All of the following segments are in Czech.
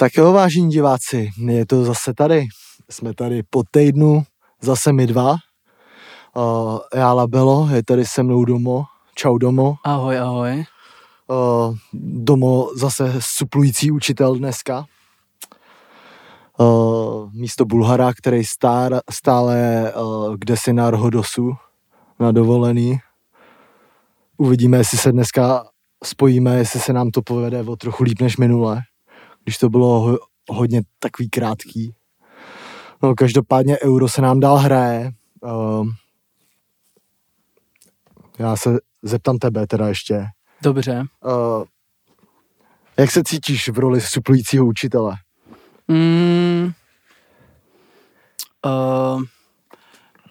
Tak jo, vážení diváci, je to zase tady. Jsme tady po týdnu, zase my dva. Uh, já Labelo, je tady se mnou Domo. Čau Domo. Ahoj, ahoj. Uh, Domo zase suplující učitel dneska. Uh, místo Bulhara, který stár, stále uh, kde si na Rhodosu na dovolený. Uvidíme, jestli se dneska spojíme, jestli se nám to povede o trochu líp než minule, když to bylo ho, hodně takový krátký. No, každopádně euro se nám dál hraje. Uh, já se zeptám tebe teda ještě. Dobře. Uh, jak se cítíš v roli suplujícího učitele? Mm, uh,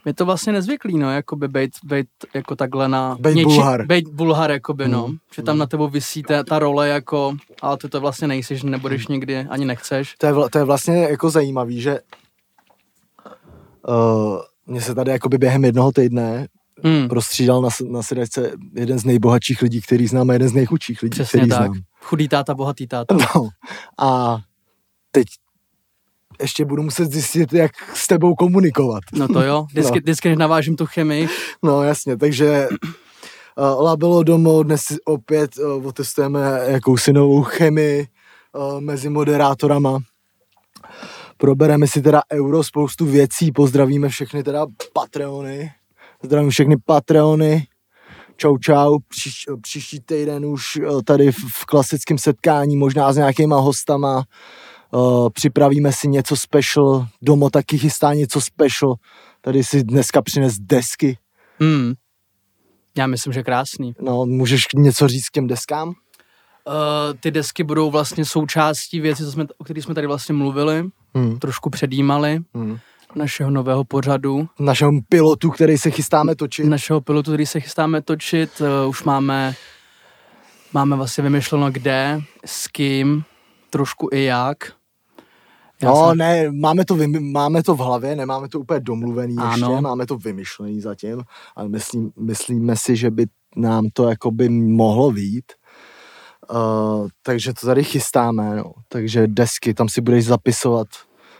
je to vlastně nezvyklý, no, jakoby bejt, bejt jako takhle na... Bejt Bulhar. Bejt bulhar, jakoby, no. Mm, Že tam na tebou vysí ta, ta role, jako, ale ty to vlastně nejsi, že nebudeš nikdy, ani nechceš. To je, to je vlastně jako zajímavý, že uh, mě se tady jakoby během jednoho týdne Mm, prostřídal na, na sedačce jeden z nejbohatších lidí, který znám a jeden z nejchudších lidí, přesně který tak. znám. Chudý táta, bohatý táta. No, a teď ještě budu muset zjistit, jak s tebou komunikovat. No to jo, vždycky, No. vždycky než navážím tu chemii. No jasně, takže uh, Labelo domů, dnes opět uh, otestujeme jakousi novou chemii uh, mezi moderátorama. Probereme si teda euro, spoustu věcí, pozdravíme všechny teda Patreony. Zdravím všechny Patreony. Čau, čau. Příš, příští týden už uh, tady v, v klasickém setkání, možná s nějakýma hostama. Uh, připravíme si něco special. Domo taky chystá něco special. Tady si dneska přines desky. Mm. Já myslím, že krásný. No, můžeš něco říct k těm deskám? Uh, ty desky budou vlastně součástí věci, co jsme, o kterých jsme tady vlastně mluvili, Hmm. trošku předjímali Hmm. našeho nového pořadu, Našemu pilotu, který se chystáme točit. našeho pilotu, který se chystáme točit. Uh, už máme, máme vlastně vymyšleno kde, s kým, trošku i jak. Já No, jsem- ne, máme to, vymy- máme to v hlavě, nemáme to úplně domluvený Ano. ještě, máme to vymyšlený zatím, ale myslím, myslíme si, že by nám to jako by mohlo výjít. Uh, takže to tady chystáme, no. takže desky, tam si budeš zapisovat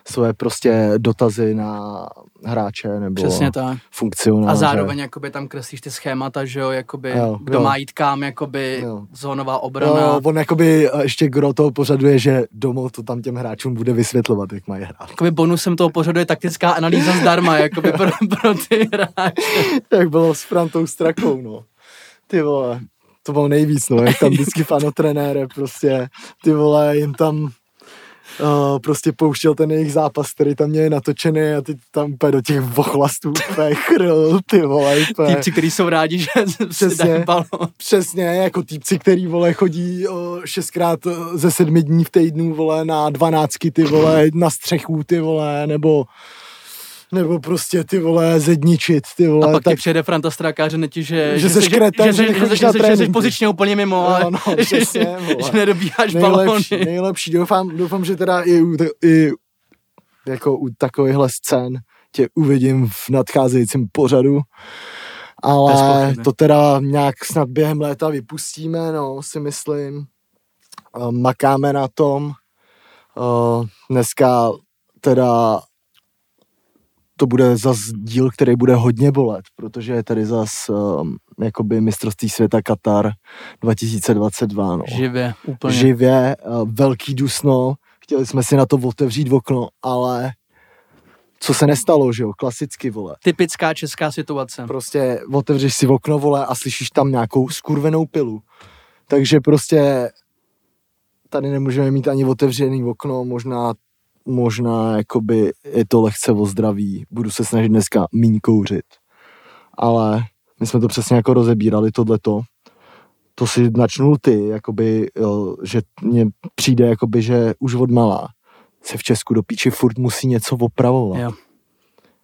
svoje prostě dotazy na hráče nebo Přesně tak. funkcionáře. A zároveň jakoby tam kreslíš ty schémata, že jo, jakoby Jo, kdo jo. má jít kam, jakoby Jo. zónová obrana. No, on jakoby eh, ještě gro toho pořadu je, že domů to tam těm hráčům bude vysvětlovat, jak mají hrát. Jakoby bonusem toho pořadu je taktická analýza zdarma, jakoby pro, pro ty hráče. jak bylo s Frantou Strakou, no. Ty vole, to bylo nejvíc, no, jak tam vždycky fano trenére, prostě, ty vole, jim tam uh, prostě pouštěl ten jejich zápas, který tam měli natočený a ty tam úplně do těch vochlastů úplně chrl, ty vole, úplně. Týpci, kteří jsou rádi, že Přesně. Přesně, jako týpci, který, vole, chodí o, šestkrát o, ze sedmi dní v týdnu, vole, na dvanáctky, ty vole, na střechu, ty vole, nebo nebo prostě ty vole zedničit, ty vole, A pak tak ti přijede Franta Straka a řekne ti, že, Že seš jsi- kreten, že, že že, že, že, že, že jsi pozičně úplně mimo, No, ale no, přesně, vole. že nedobíháš nejlepší, balony. nejlepší. Doufám, doufám, že teda i, u, i jako u takovýchhle scén tě uvidím v nadcházejícím pořadu. Ale to teda nějak snad během léta vypustíme, no, si myslím. Eh, Makáme na tom. Eh, Dneska teda to bude zas díl, který bude hodně bolet, protože je tady zas um, jakoby mistrovství světa Katar 2022, no. Živě, úplně. Živě, uh, velký dusno, chtěli jsme si na to otevřít okno, ale co se nestalo, že jo, klasicky, vole. Typická česká situace. Prostě otevřeš si okno, vole, a slyšíš tam nějakou skurvenou pilu. Takže prostě tady nemůžeme mít ani otevřený okno, možná možná jakoby je to lehce o zdraví, budu se snažit dneska míň kouřit. Ale my jsme to přesně jako rozebírali tohleto. To si načnul ty, jakoby, jo, že mně přijde, jakoby, že už od malá se v Česku do píči furt musí něco opravovat. Jo.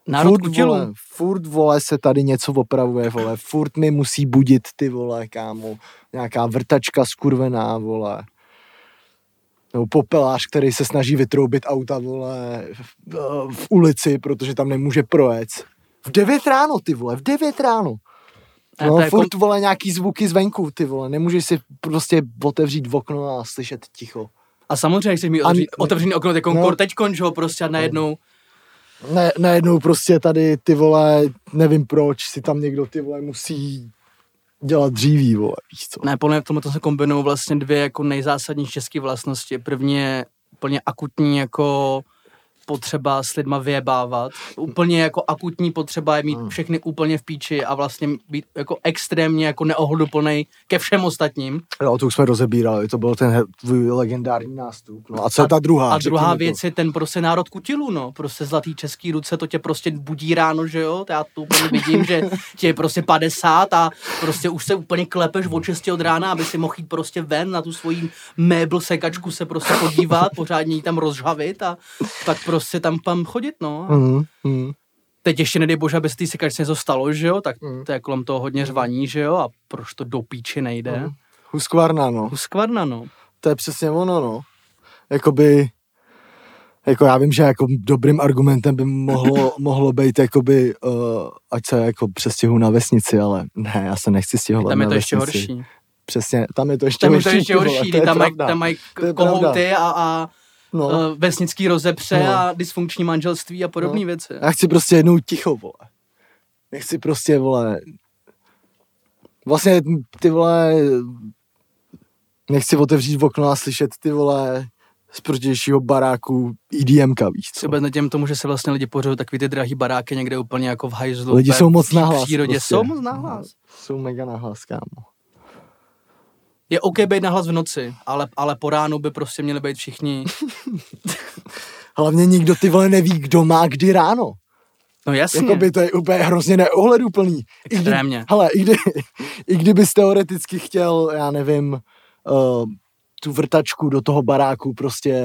Národ furt, udělu. vole, furt, vole, se tady něco opravuje, vole, furt mi musí budit, ty vole, kámo, nějaká vrtačka skurvená, vole, nebo popelář, který se snaží vytroubit auta, vole, v, v ulici, protože tam nemůže projet. V 9 ráno, ty vole, v 9 ráno. A No, to je furt, vole, nějaký zvuky zvenku, ty vole, nemůžeš si prostě otevřít okno a slyšet ticho. A samozřejmě chceš mít otevřený, otevřený okno, jako no. teďkon, že jo, prostě a najednou. Ne, najednou prostě tady ty vole, nevím proč, si tam někdo ty vole musí dělat dříví, vole, víš co. Ne, podle mě v tomhle se kombinují vlastně dvě jako nejzásadnější české vlastnosti. První je úplně akutní jako potřeba s lidma vyjebávat. Úplně jako akutní potřeba je mít Hmm. všechny úplně v píči a vlastně být jako extrémně jako neohleduplnej ke všem ostatním. Jo, to už jsme rozebírali, to byl ten tvůj legendární nástup. No a co je ta druhá? A druhá mi to. věc je ten prostě národ kutilu, no. Prostě zlatý český ruce, to tě prostě budí ráno, že jo? Já to úplně vidím, že tě je prostě 50 a prostě už se úplně klepeš od 6 od rána, aby si mohl jít prostě ven na tu svoji mébl sekačku se prostě podívat, pořádně ji tam rozžhavit a tak prostě tam tam chodit, no. Mhm, mhm. Teď ještě nedej bože, aby se té sekačce něco stalo, že jo? Tak Mm. to je kolem toho hodně řvaní, že jo? A proč to do píči nejde? Mhm. Huskvarna, no. Huskvarna, no. To je přesně ono, no. Jakoby, jako já vím, že jako dobrým argumentem by mohlo, mohlo být jakoby, uh, ať se jako přestěhu na vesnici, ale ne, já se nechci stěhovat Tam je na to ještě vesnici. horší. Přesně, tam je to ještě Tam je horší. to ještě vole, horší, to je tam mají, tam mají kohouty a, a No, no. vesnický rozepře No. a dysfunkční manželství a podobné No. věci. já chci prostě jednou ticho, vole. Nechci prostě, vole, vlastně ty vole, nechci otevřít okno a slyšet ty vole z protějšího baráku EDMka, víš co? Si vůbec nedělím tomu, že se vlastně lidi pořádají takový ty drahý baráky někde úplně jako v hajzlu. Lidi jsou moc v nahlas. přírodě prostě. jsou moc nahlas. Jsou mega nahlas, kámo. Je OK být nahlas v noci, ale, ale po ránu by prostě měli být všichni. Hlavně nikdo ty vole neví, kdo má kdy ráno. No jasně. Jakoby to je úplně hrozně neohleduplný. I kdy, Extrémně. hele, i, kdy, i kdybys teoreticky chtěl, já nevím, uh, tu vrtačku do toho baráku prostě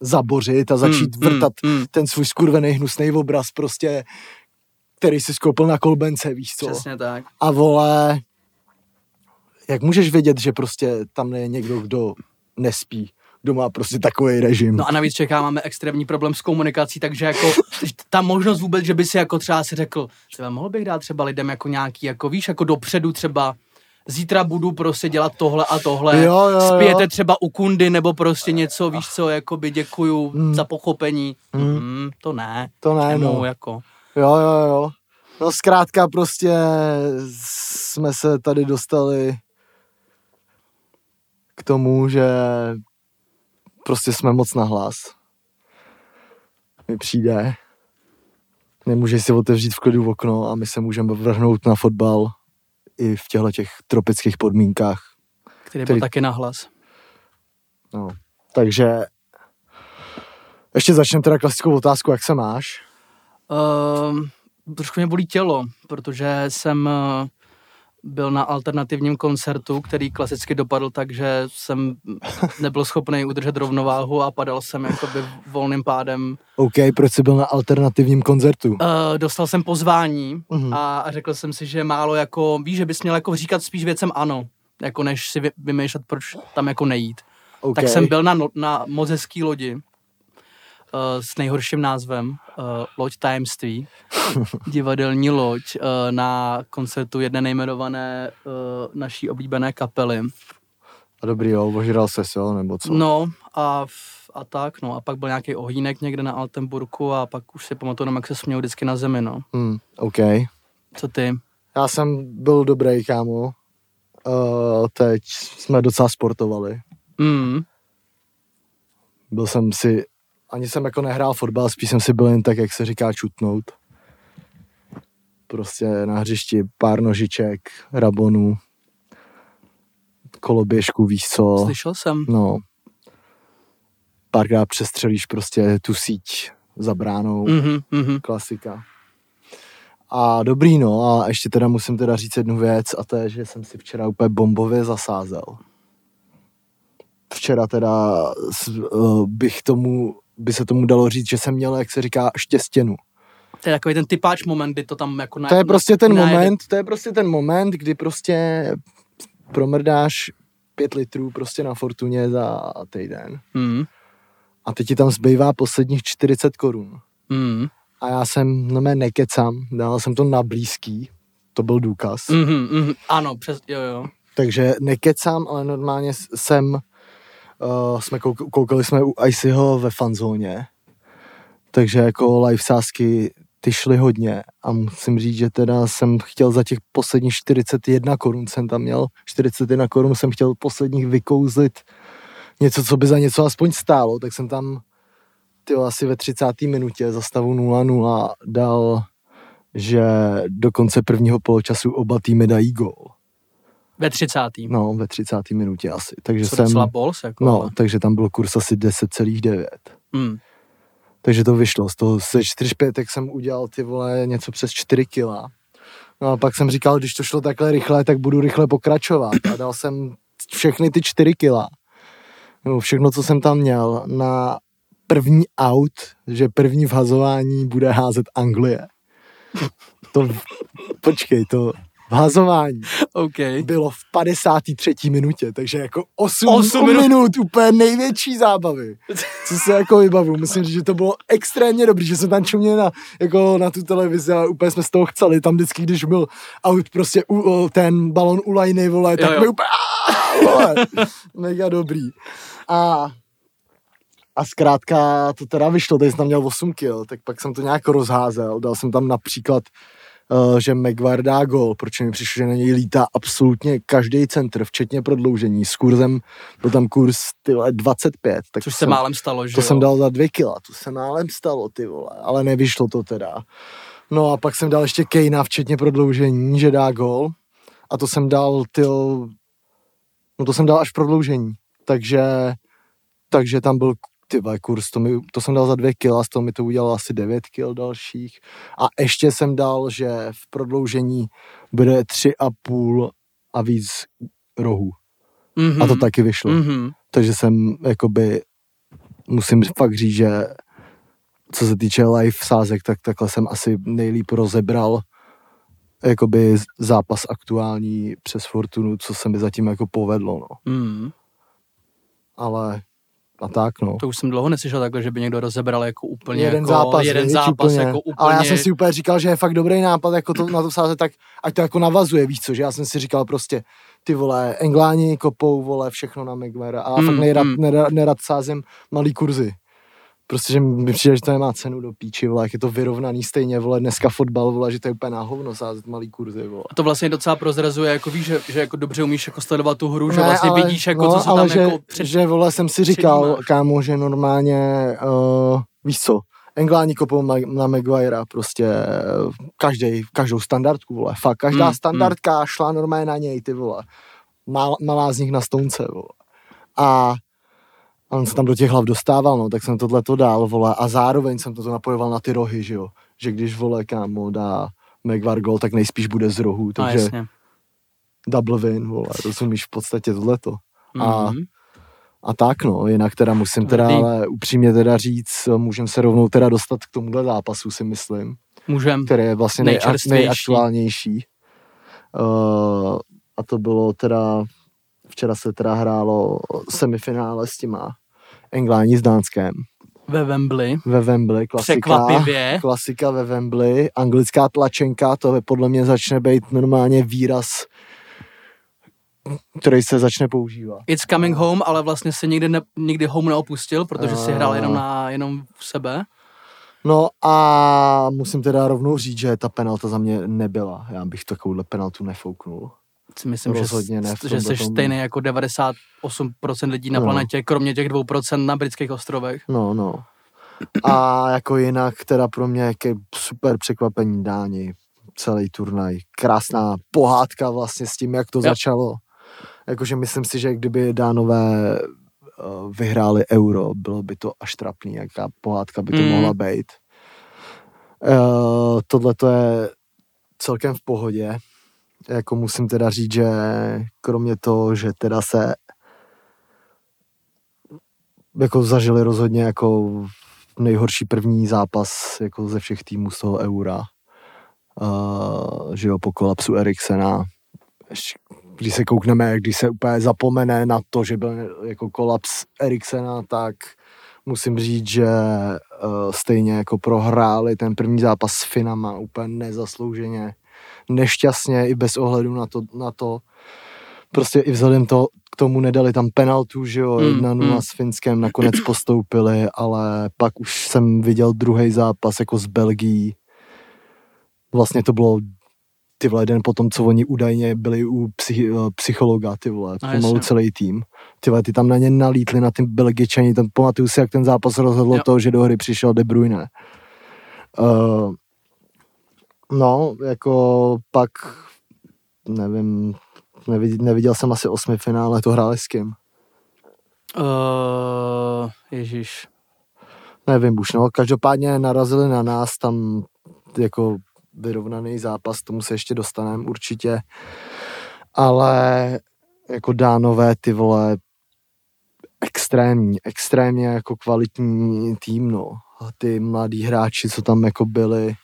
zabořit a začít Mm, mm, vrtat mm. ten svůj skurvený hnusný obraz prostě, který si skoupil na kolbence, víš co? Přesně tak. A vole, jak můžeš vědět, že prostě tam je někdo, kdo nespí, kdo má prostě takový režim. No a navíc Čechá máme extrémní problém s komunikací, takže jako ta možnost vůbec, že by si jako třeba si řekl, třeba mohl bych dát třeba lidem jako nějaký, jako víš, jako dopředu třeba zítra budu prostě dělat tohle a tohle, Jo, jo, jo. spějete třeba u kundy nebo prostě něco, víš co, jakoby děkuju Mm. za pochopení. Mm. Mm, to ne, to ne, no. jako. Jo, jo, jo. No zkrátka prostě jsme se tady dostali tomu, že prostě jsme moc nahlas. Mi přijde. Nemůžeš si otevřít v klidu okno a my se můžeme vrhnout na fotbal i v těchto těch tropických podmínkách. Který byl Který- taky nahlas. No. Takže ještě začneme teda klasickou otázku, jak se máš? Um, trošku mě bolí tělo, protože jsem eh, byl na alternativním koncertu, který klasicky dopadl tak, že jsem nebyl schopný udržet rovnováhu a padal jsem jakoby volným pádem. OK, proč jsi byl na alternativním koncertu? Uh, dostal jsem pozvání Mhm. a, a řekl jsem si, že málo jako, víš, že bys měl jako říkat spíš věcem ano, jako než si vy, vymýšlet, proč tam jako nejít. OK. Tak jsem byl na, no- na moc hezký lodi uh, s nejhorším názvem uh, Loď tajemství, divadelní loď uh, na koncertu jedné nejmenované uh, naší oblíbené kapely. A dobrý, jo, ožral ses, jo, nebo co? No a, a tak, no a pak byl nějaký ohýnek někde na Altenburku a pak už si pamatuju, jenom, jak se směl vždycky na zemi, no. Hmm, OK. Co ty? Já jsem byl dobrý, kámo. Uh, teď jsme docela sportovali. Mm, Byl jsem si, ani jsem jako nehrál fotbal, spíš jsem si byl jen tak, jak se říká, čutnout. Prostě na hřišti pár nožiček, rabonů, koloběžku, víš co. slyšel jsem. No. Párkrát přestřelíš prostě tu síť za bránou. Mhm, mhm. klasika. A dobrý, no, a ještě teda musím teda říct jednu věc, a to je, že jsem si včera úplně bombově zasázel. Včera teda eh, bych tomu, by se tomu dalo říct, že jsem měl, jak se říká, štěstěnu. To je takový ten typáč moment, kdy to tam jako na, To je prostě ten najede- moment, to je prostě ten moment, kdy prostě promrdáš pět litrů prostě na fortuně za týden. Mm, A teď ti tam zbývá posledních 40 korun. mm, A já jsem, no mé nekecam, dal jsem to na blízký, to byl důkaz. mhm, mhm. Ano, přes, jo, jo. Takže nekecám, ale normálně jsem uh, jsme kouk- koukali jsme u Icyho ve fanzóně, takže jako live sázky ty šly hodně a musím říct, že teda jsem chtěl za těch posledních 41 korun jsem tam měl, 41 korun jsem chtěl posledních vykouzlit něco, co by za něco aspoň stálo, tak jsem tam ty asi ve 30. minutě za stavu 0-0 dal, že do konce prvního poločasu oba týmy dají gól. Ve 30. No, ve 30. minutě asi. Takže Co jsem, bols, jako. no, ale- takže tam byl kurz asi 10,9. Hmm. Takže to vyšlo. Z toho se 4 pětek jsem udělal ty vole něco přes 4 kila. No a pak jsem říkal, když to šlo takhle rychle, tak budu rychle pokračovat. A dal jsem všechny ty 4 kila. No, všechno, co jsem tam měl, na první out, že první v hazování bude házet Anglie. To, počkej, to v hazování OK. bylo v 53. minutě, takže jako 8, Osm 8 minut. minut. úplně největší zábavy. Co se jako vybavu, musím říct, že to bylo extrémně dobrý, že jsem tam čuměl na, jako na tu televizi a úplně jsme z toho chceli, tam vždycky, když byl out prostě u, ten balon u lajny, vole, tak Jo, jo. mi úplně, "Aaa", vole, mega dobrý. A a zkrátka to teda vyšlo, teď jsem tam měl 8 kg, tak pak jsem to nějak rozházel, dal jsem tam například uh, že Maguire dá gol, protože mi přišlo, že na něj lítá absolutně každý centr, včetně prodloužení. S kurzem, byl tam kurz ty vole, 25. Tak Což to se jsem, málem stalo, že To jo? jsem dal za 2 kila, to se málem stalo, ty vole, ale nevyšlo to teda. No a pak jsem dal ještě Kejna, včetně prodloužení, že dá gol. A to jsem dal, ty no to jsem dal až prodloužení. Takže, takže tam byl ty kurz, to, mi, to jsem dal za dvě kila, z toho mi to udělalo asi 9 kil dalších. A ještě jsem dal, že v prodloužení bude tři a půl a víc rohů. mm-hmm. A to taky vyšlo. Mm-hmm. Takže jsem jakoby, musím fakt říct, že co se týče live sázek, tak takhle jsem asi nejlíp rozebral jakoby zápas aktuální přes Fortunu, co se mi zatím jako povedlo, no. Mm. Ale a tak, no. To už jsem dlouho neslyšel takhle, že by někdo rozebral jako úplně jeden jako, zápas, jeden zápas úplně. jako úplně. Ale já jsem si úplně říkal, že je fakt dobrý nápad jako to, na to sázet, tak ať to jako navazuje, víš co, že já jsem si říkal prostě, ty vole, Engláni kopou, vole, všechno na Maguire a Mm, fakt nejrad, mm. nerad, nerad sázím malý kurzy. Prostě, že mi přijde, že to nemá cenu do píči, vole, jak je to vyrovnaný stejně, vole, dneska fotbal, vole, že to je úplně na hovno sázet malý kurzy, vole. A to vlastně docela prozrazuje, jako víš, že, že jako dobře umíš jako sledovat tu hru, že Ne, vlastně ale- vidíš, jako no, co se tam že, jako před... že vole, jsem si říkal, předjímáš. kámo, že normálně, uh, víš co, Engláni kopou ma- na Maguirea prostě každý, každou standardku, vole, fakt, každá Mm, standardka šla normálně na něj, ty vole, Mal, malá z nich na stonce, vole. A a on se tam do těch hlav dostával, no, tak jsem tohle to dal, vole, a zároveň jsem to napojoval na ty rohy, že jo, že když, vole, kámo, dá Maguire gol, tak nejspíš bude z rohu, no, takže jasně. double win, vole, rozumíš v podstatě tohleto. a- Mhm. A tak no, jinak teda musím teda ale upřímně teda říct, můžeme se rovnou teda dostat k tomuhle zápasu si myslím, Můžem. který je vlastně nej, nejaktuálnější. Uh, a to bylo teda, včera se teda hrálo semifinále s těma Engláni s Dánskem Ve Wembley. ve Wembley, klasika. Překvapivě. Klasika ve Wembley, anglická tlačenka, to je podle mě začne být normálně výraz, který se začne používat. It's coming home, ale vlastně se nikdy, ne, nikdy home neopustil, protože si hrál jenom na jenom v sebe. No a musím teda rovnou říct, že ta penalta za mě nebyla. Já bych takovouhle penaltu nefouknul. Si myslím, že, Rozhodně ne v že jsi stejný jako 98% lidí na No. planetě, kromě těch 2% na britských ostrovech. No, no. A jako jinak teda pro mě jaké super překvapení Dáni. Celý turnaj. Krásná pohádka vlastně s tím, jak to Jo. začalo. Jakože myslím si, že kdyby Dánové eh, vyhráli euro, bylo by to až trapný, jaká pohádka by to Mm. mohla být. Uh, Tohle to je celkem v pohodě. Jako musím teda říct, že kromě toho, že teda se jako zažili rozhodně jako nejhorší první zápas jako ze všech týmů z toho eura. Uh, že jo, po kolapsu Eriksena. Když se koukneme, když se úplně zapomene na to, že byl jako kolaps Eriksena, tak musím říct, že uh, stejně jako prohráli ten první zápas s Finama úplně nezaslouženě, nešťastně i bez ohledu na to, na to prostě i vzhledem to, k tomu nedali tam penaltu, že jo, Mm, 1-0 mm. s Finskem, nakonec postoupili, ale pak už jsem viděl druhý zápas jako s Belgií. Vlastně to bylo ty vole, den potom, co oni údajně byli u psychi, eh, psychologa, ty vole, No, pomalu celý tým. Ty vole, ty tam na ně nalítli, na ty Belgičani, tam pamatuju si, jak ten zápas rozhodlo Jo. to, že do hry přišel De Bruyne. Uh, no, jako pak, nevím, neviděl, neviděl jsem asi osmi finále, to hráli s kým? Uh, ježíš. Nevím už, no, každopádně narazili na nás, tam jako vyrovnaný zápas, tomu se ještě dostaneme určitě, ale jako dánové ty vole extrémní, extrémně jako kvalitní tým, no. A ty mladí hráči, co tam jako byli,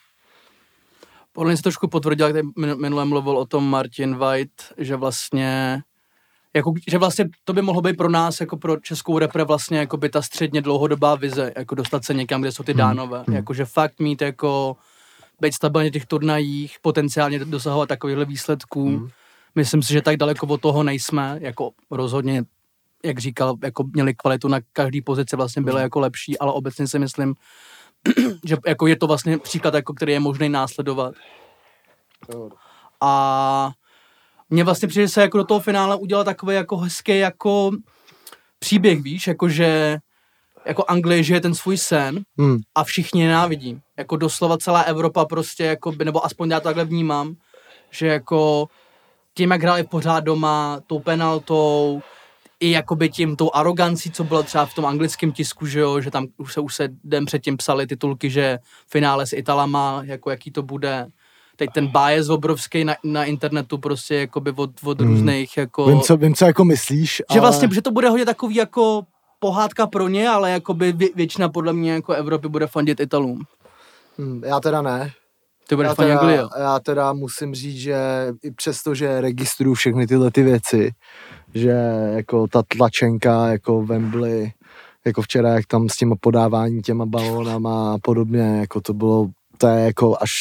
Podle mě se trošku potvrdil, jak minule mluvil o tom Martin White, že vlastně jako, že vlastně to by mohlo být pro nás, jako pro českou repre vlastně jako by ta středně dlouhodobá vize, jako dostat se někam, kde jsou ty dánové. hmm. Jakože fakt mít jako být stabilně těch turnajích, potenciálně dosahovat takovýchhle výsledků. Hmm. Myslím si, že tak daleko od toho nejsme, jako rozhodně, jak říkal, jako měli kvalitu na každý pozici, vlastně Hmm. byly jako lepší, ale obecně si myslím, že jako je to vlastně příklad, jako který je možný následovat. A mně vlastně přijde že se jako do toho finále udělal takový jako hezký jako příběh, víš, jakože jako Anglie žije ten svůj sen Hmm. a všichni je nenávidí. Jako doslova celá Evropa prostě, jako by, nebo aspoň já to takhle vnímám, že jako tím, jak hráli pořád doma, tou penaltou, i jakoby tím, tou arogancí, co bylo třeba v tom anglickém tisku, že jo, že tam už se už se den předtím psali titulky, že finále s Italama, jako jaký to bude. Teď ten bias obrovský na, na internetu prostě jakoby od, od Hmm. různých jako... Vím, co, vím, co jako myslíš, Že ale... vlastně, že to bude hodně takový jako pohádka pro ně, ale jakoby vě, většina podle mě jako Evropy bude fandit Italům. Hmm, já teda ne. Ty budeš fandit Anglii, jo? já teda musím říct, že i přesto, že registruju všechny tyhle ty věci, že jako ta tlačenka, jako Wembley, jako včera, jak tam s těma podávání těma balónama a podobně, jako to bylo, to je jako až,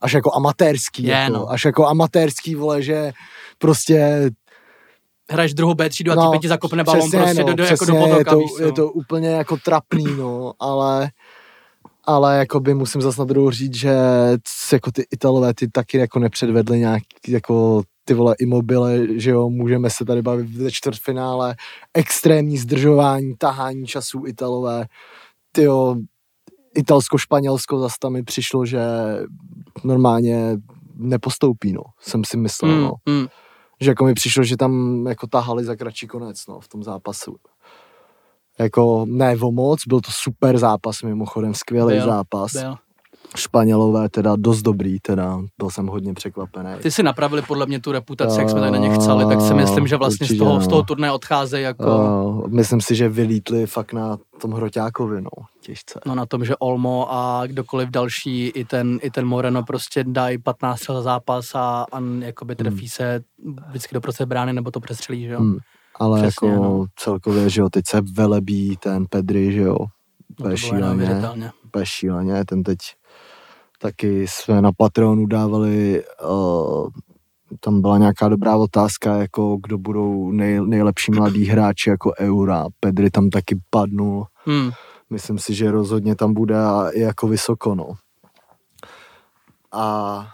až jako amatérský, Je, jako, no. až jako amatérský, vole, že prostě Hraješ druhou B3 a no, ti zakopne balón přesně, prostě do, do, jako do přesně, potoka, je, to, víš co? je to úplně jako trapný, no, ale ale jakoby musím zase na druhou říct, že jako ty Italové ty taky jako nepředvedli nějak jako ty vole imobile, že jo, můžeme se tady bavit ve čtvrtfinále, extrémní zdržování, tahání časů Italové, ty jo, Italsko-Španělsko zase tam mi přišlo, že normálně nepostoupí, no, jsem si myslel, Mm, no. mm. Že jako mi přišlo, že tam jako tahali za kratší konec, no, v tom zápasu. Jako ne o moc, byl to super zápas mimochodem, skvělý Byl, zápas. Byl. Španělové teda dost dobrý, teda byl jsem hodně překvapený. Ty si napravili podle mě tu reputaci, jak jsme tady na ně chceli, tak si myslím, že vlastně z Určitě, toho, no. z toho turné odcházejí jako Uh, myslím si, že vylítli fakt na tom Hroťákovi, no, těžce. no na tom, že Olmo a kdokoliv další, i ten, i ten Moreno prostě dají 15 střel za zápas a, a jakoby trefí se vždycky do prostřed brány nebo to přestřelí, že jo? Hmm. Ale Přesně, jako no. celkově, že jo, teď se velebí ten Pedri, že jo, No, to šíleně, šíleně, ten teď taky jsme na Patronu dávali, uh, tam byla nějaká dobrá otázka, jako kdo budou nej, nejlepší mladí hráči jako Eura. Pedri tam taky padnul, Hmm. myslím si, že rozhodně tam bude jako vysoko, no. A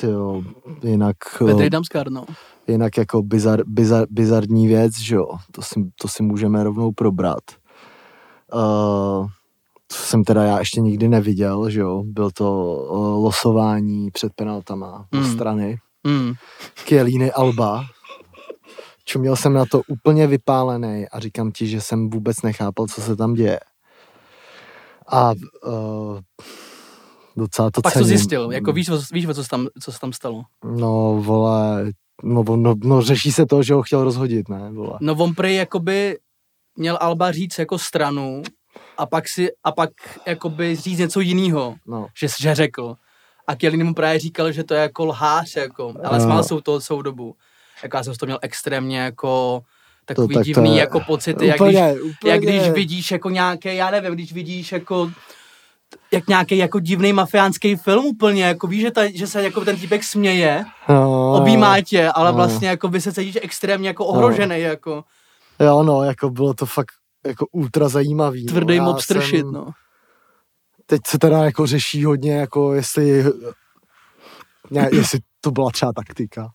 tyjo, jinak, Petr eh, Damskar, no. jinak jako bizar, bizar, bizarní věc, že jo, to si, to si můžeme rovnou probrat. Uh, to jsem teda já ještě nikdy neviděl, že jo, byl to uh, losování před penaltama Mm. mm. strany. Hmm. Kielíny Alba. Čuměl jsem na to úplně vypálený a říkám ti, že jsem vůbec nechápal, co se tam děje. A uh, docela to Pak to cením. zjistil, jako víš, víš, co se tam, co se tam stalo. No, vole, no, no, no, řeší se to, že ho chtěl rozhodit, ne, vole. No on prý jakoby měl Alba říct jako stranu a pak si, a pak jakoby říct něco jiného, No. že, že řekl. A Kelly mu právě říkal, že to je jako lhář, jako, ale No. smál se to celou dobu. Jako já jsem toho měl extrémně jako takový tak to divný je- jako pocity, jak úplně, když, úplně. jak když vidíš jako nějaké, já nevím, když vidíš jako jak nějaký jako divný mafiánský film úplně, jako víš, že, ta, že se jako ten týpek směje No, No, objímá tě, ale no. vlastně jako by se cítíš extrémně jako ohrožený, jako Jo, no, jako bylo to fakt jako ultra zajímavý. tvrdý no. Mobster jsem- shit, no. Teď se teda jako řeší hodně, jako jestli, ne, jestli to byla třeba taktika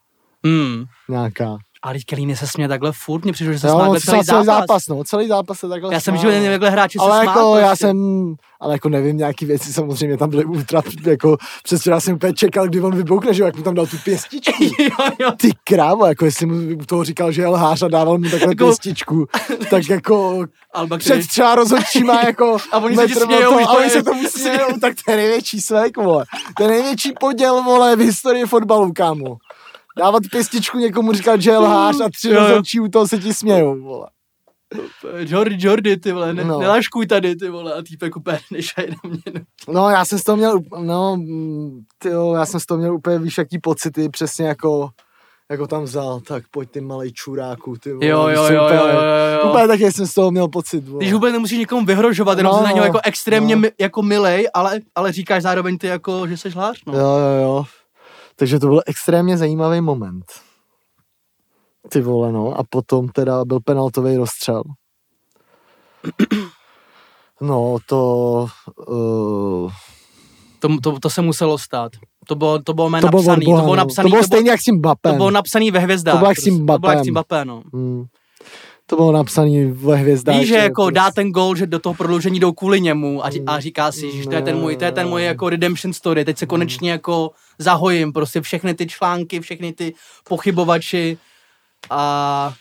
Hmm. nějaká. Ale teď Kelly se směje takhle furt, mně přišlo, že se Jo, smál se celý celý zápas. zápas, no, celý zápas se takhle Já jsem smál. životě nevím, jakhle hráči se ale smát, jako já prostě. jsem, ale jako nevím, nějaký věci samozřejmě tam byly ultra, jako přes včera jsem úplně čekal, kdy on vyboukne, že jo, jak mu tam dal tu pěstičku. jo, jo. Ty krávo, jako jestli mu toho říkal, že je lhář a dával mu takhle Jako- pěstičku, tak jako Alba, před třeba rozhodčíma jako A oni se ti smějou, víš, a oni to se tomu smějou, tak to je největší svek, vole. To je největší poděl, vole, v historii fotbalu, kámo. Dávat pěstičku někomu říkat, že je lhář a tři Jo, jo. rozhodčí u toho se ti smějou, vole. Jordi, Jordi, ty vole, ne, No. no. neláškuj tady, ty vole, a týpek úplně nešaj na mě. No. No, já jsem z toho měl, no, tyjo, já jsem z toho měl úplně, víš, jaký pocity, přesně jako, jako tam vzal, tak pojď ty malej čuráku, ty vole. Jo, jo, jo, úplně, jo, jo, jo. Úplně taky jsem z toho měl pocit, vole. Když vůbec nemusíš nikomu vyhrožovat, jenom No, no, na něho no, jako extrémně no. mi, jako milej, ale, ale říkáš zároveň ty jako, že jsi hlář, no. Jo, jo, jo. Takže to byl extrémně zajímavý moment. Ty vole, no. A potom teda byl penaltový rozstřel. No, to... Uh, To, to, to, se muselo stát. To bylo, to bylo mé to bylo napsaný, Boha, to bylo no. napsaný, to bylo to bylo, stejně jak s tím to Mbappem. bylo napsaný ve hvězdách. To bylo jak s tím prostě. To bylo jak s tím. Mbappé, no. Hmm. To bylo napsaný ve hvězdách. Víš, že jako prostě- dá ten gol, že do toho prodloužení jdou kvůli němu a, ří, a říká si, že to je ten můj, to je ten můj jako redemption story, teď se konečně jako zahojím, prostě všechny ty články, všechny ty pochybovači a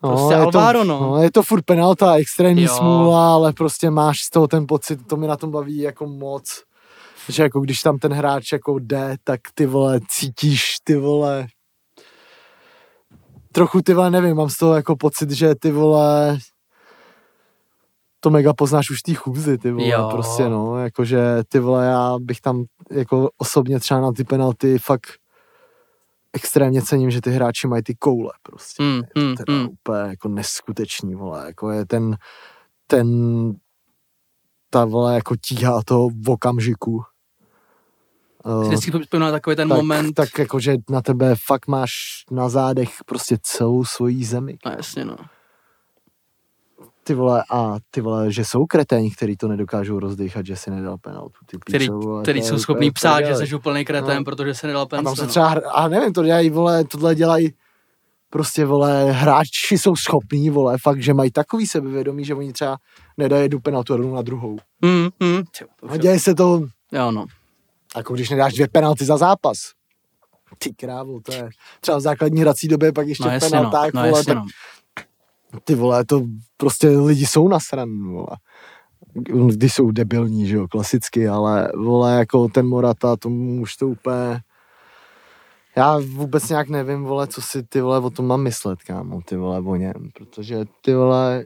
prostě je Alvaro, to, no. no. Je to furt penalta, extrémní Jo. smůla, ale prostě máš z toho ten pocit, to mi na tom baví jako moc. Že jako když tam ten hráč jako jde, tak ty vole cítíš, ty vole, trochu ty vole, nevím, mám z toho jako pocit, že ty vole, to mega poznáš už v té chůzi, ty vole, Jo. prostě no, jakože ty vole, já bych tam jako osobně třeba na ty penalty fakt extrémně cením, že ty hráči mají ty koule prostě. Mm, je to mm, teda mm. úplně jako neskutečný, vole, jako je ten, ten, ta vole jako tíha toho v okamžiku. Si Uh, vždycky na takový ten tak, moment. tak jako, že na tebe fakt máš na zádech prostě celou svoji zemi. No jasně, no. Ty vole, a ty vole, že jsou kreténi, který to nedokážou rozdýchat, že si nedal penaltu. Ty Který, píčo, vole, který jsou úplně schopní psát, že jsi úplný kretén, No. protože se nedal A tam se no. třeba, a nevím, to dělají, vole, tohle dělají prostě, vole, hráči jsou schopní, vole, fakt, že mají takový sebevědomí, že oni třeba nedají jednu penaltu a na druhou. Mm, mm, A už- děje se to, Jo, no. Jako když nedáš dvě penalty za zápas. Ty krávo, to je třeba v základní hrací době, pak ještě No jasně, no. penaltách, no, vole, tak no. ty vole, to prostě lidi jsou nasran, vole. Když jsou debilní, že jo, klasicky, ale vole, jako ten Morata, tomu už to úplně... Já vůbec nějak nevím, vole, co si ty vole o tom mám myslet, kámo, ty vole, o něm, protože ty vole,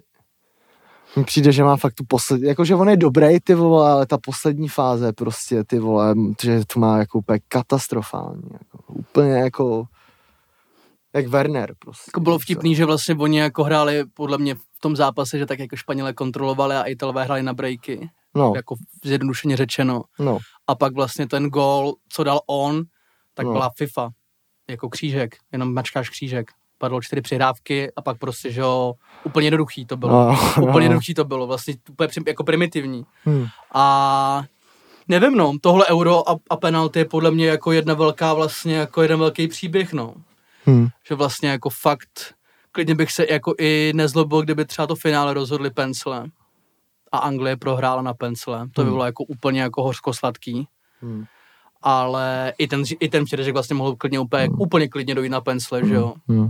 mi přijde, že má fakt tu poslední, jakože on je dobrý, ty vole, ale ta poslední fáze prostě, ty vole, že to má jako úplně katastrofální, jako, úplně jako, jak Werner prostě. Jako bylo vtipný, že vlastně oni jako hráli podle mě v tom zápase, že tak jako Španělé kontrolovali a Italové hráli na breaky, No, jako zjednodušeně řečeno. no, A pak vlastně ten gól, co dal on, tak No. byla FIFA. Jako křížek, jenom mačkáš křížek. Padlo čtyři přihrávky a pak prostě, že jo, úplně jednoduchý to bylo. no, Úplně no. jednoduchý to bylo, vlastně úplně při- jako primitivní. Hm. A nevím, no, tohle euro a, a penalty je podle mě jako jedna velká vlastně, jako jeden velký příběh, no. Hm. Že vlastně jako fakt, klidně bych se jako i nezlobil, kdyby třeba to finále rozhodli Pensle a Anglie prohrála na Pensle. To by Hmm. bylo jako úplně jako hořko-sladký. Hm. Ale i ten, i ten předešek vlastně mohl klidně úplně, úplně klidně dojít na Pensle, že jo. Hm.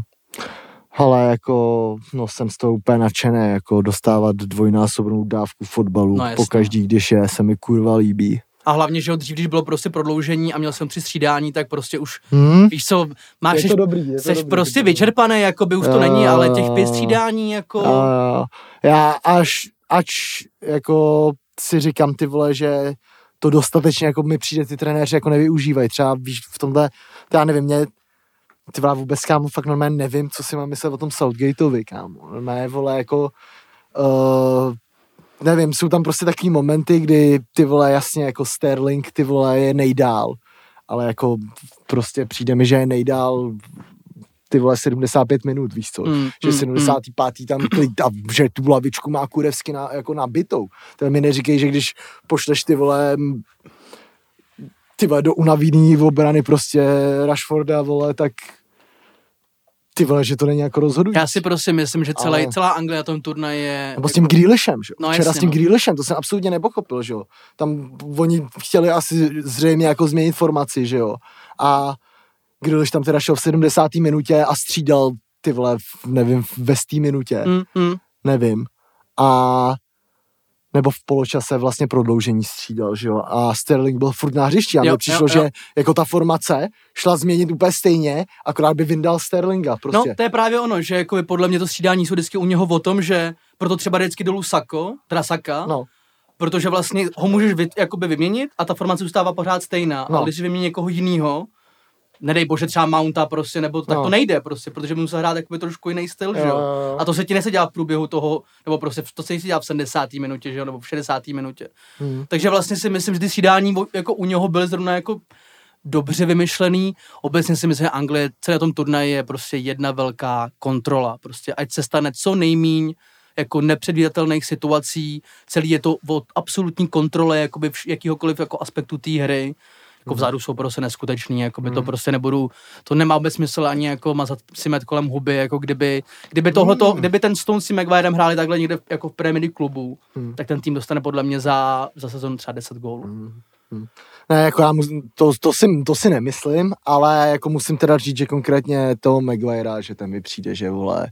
Ale jako, no jsem z toho úplně nadšený, jako dostávat dvojnásobnou dávku fotbalu No no, po každý, když je, se mi kurva líbí. A hlavně, že dřív, když bylo prostě prodloužení a měl jsem tři střídání, tak prostě už, Hm? víš co, máš, Je to dobrý, je to jsi dobrý, prostě dobrý. vyčerpaný, jako by už to Jo, není, ale těch pět střídání, jako... Jo. Já až, ač jako si říkám ty vole, že to dostatečně jako mi přijde ty trenéři jako nevyužívají. Třeba víš, v tomhle, to já nevím, mě ty vole vůbec kámo, fakt normálně nevím, co si mám myslet o tom Southgateovi, kámo. Normálně vole jako uh, nevím, jsou tam prostě takový momenty, kdy ty vole jasně jako Sterling, ty vole je nejdál. ale jako prostě přijde mi, že je nejdál ty vole 75 minut, víš co, Mm, že mm, 75. tam klid a že tu lavičku má kurevsky na, jako nabitou. To mi neříkej, že když pošleš ty vole ty vole do unavíný obrany prostě Rashforda, vole, tak ty vole, že to není jako rozhodující. Já si prostě myslím, že celý, Ale- celá Anglie na tom turnaji je... Nebo s tím Grealishem, že jo? No Včera jasně, s tím no. Grealishem, to jsem absolutně nepochopil, že jo? Tam oni chtěli asi zřejmě jako změnit formaci, že jo? A Grealish tam teda šel v 70. minutě a střídal ty vole, v, nevím, ve 100 minutě, Mm, mm. nevím. A nebo v poločase vlastně prodloužení střídal, že jo? A Sterling byl furt na hřišti a mně přišlo, jo, jo. že jako ta formace šla změnit úplně stejně, akorát by vyndal Sterlinga prostě. No, to je právě ono, že jako podle mě to střídání jsou vždycky u něho o tom, že proto třeba vždycky dolů Sako, teda Saka, no. protože vlastně ho můžeš vy, jakoby vyměnit a ta formace zůstává pořád stejná, No. no. ale když vymění někoho jiného, nedej bože třeba Mounta prostě, nebo tak No. to nejde prostě, protože by musel hrát jakoby trošku jiný styl, že Jo, jo. jo. A to se ti nesedělá v průběhu toho, nebo prostě to se ti dělá v 70. minutě, že jo, nebo v 60. minutě. Hmm. Takže vlastně si myslím, že ty střídání o- jako u něho byly zrovna jako dobře vymyšlený. Obecně si myslím, že Anglie celé tom turnaji je prostě jedna velká kontrola. Prostě ať se stane co nejmíň jako nepředvídatelných situací, celý je to o absolutní kontrole jakoby jakýhokoliv jako aspektu té hry. Jako vzadu jsou prostě neskutečný, jako by to prostě nebudu, to nemá vůbec smysl ani jako mazat si met kolem huby, jako kdyby, kdyby tohleto, kdyby ten Stone s tím Maguirem hráli takhle někde jako v Premier klubu, tak ten tým dostane podle mě za, za sezonu třeba 10 gólů. Ne, jako já mus, to, to, si, to si nemyslím, ale jako musím teda říct, že konkrétně toho Maguirea, že ten mi přijde, že vole,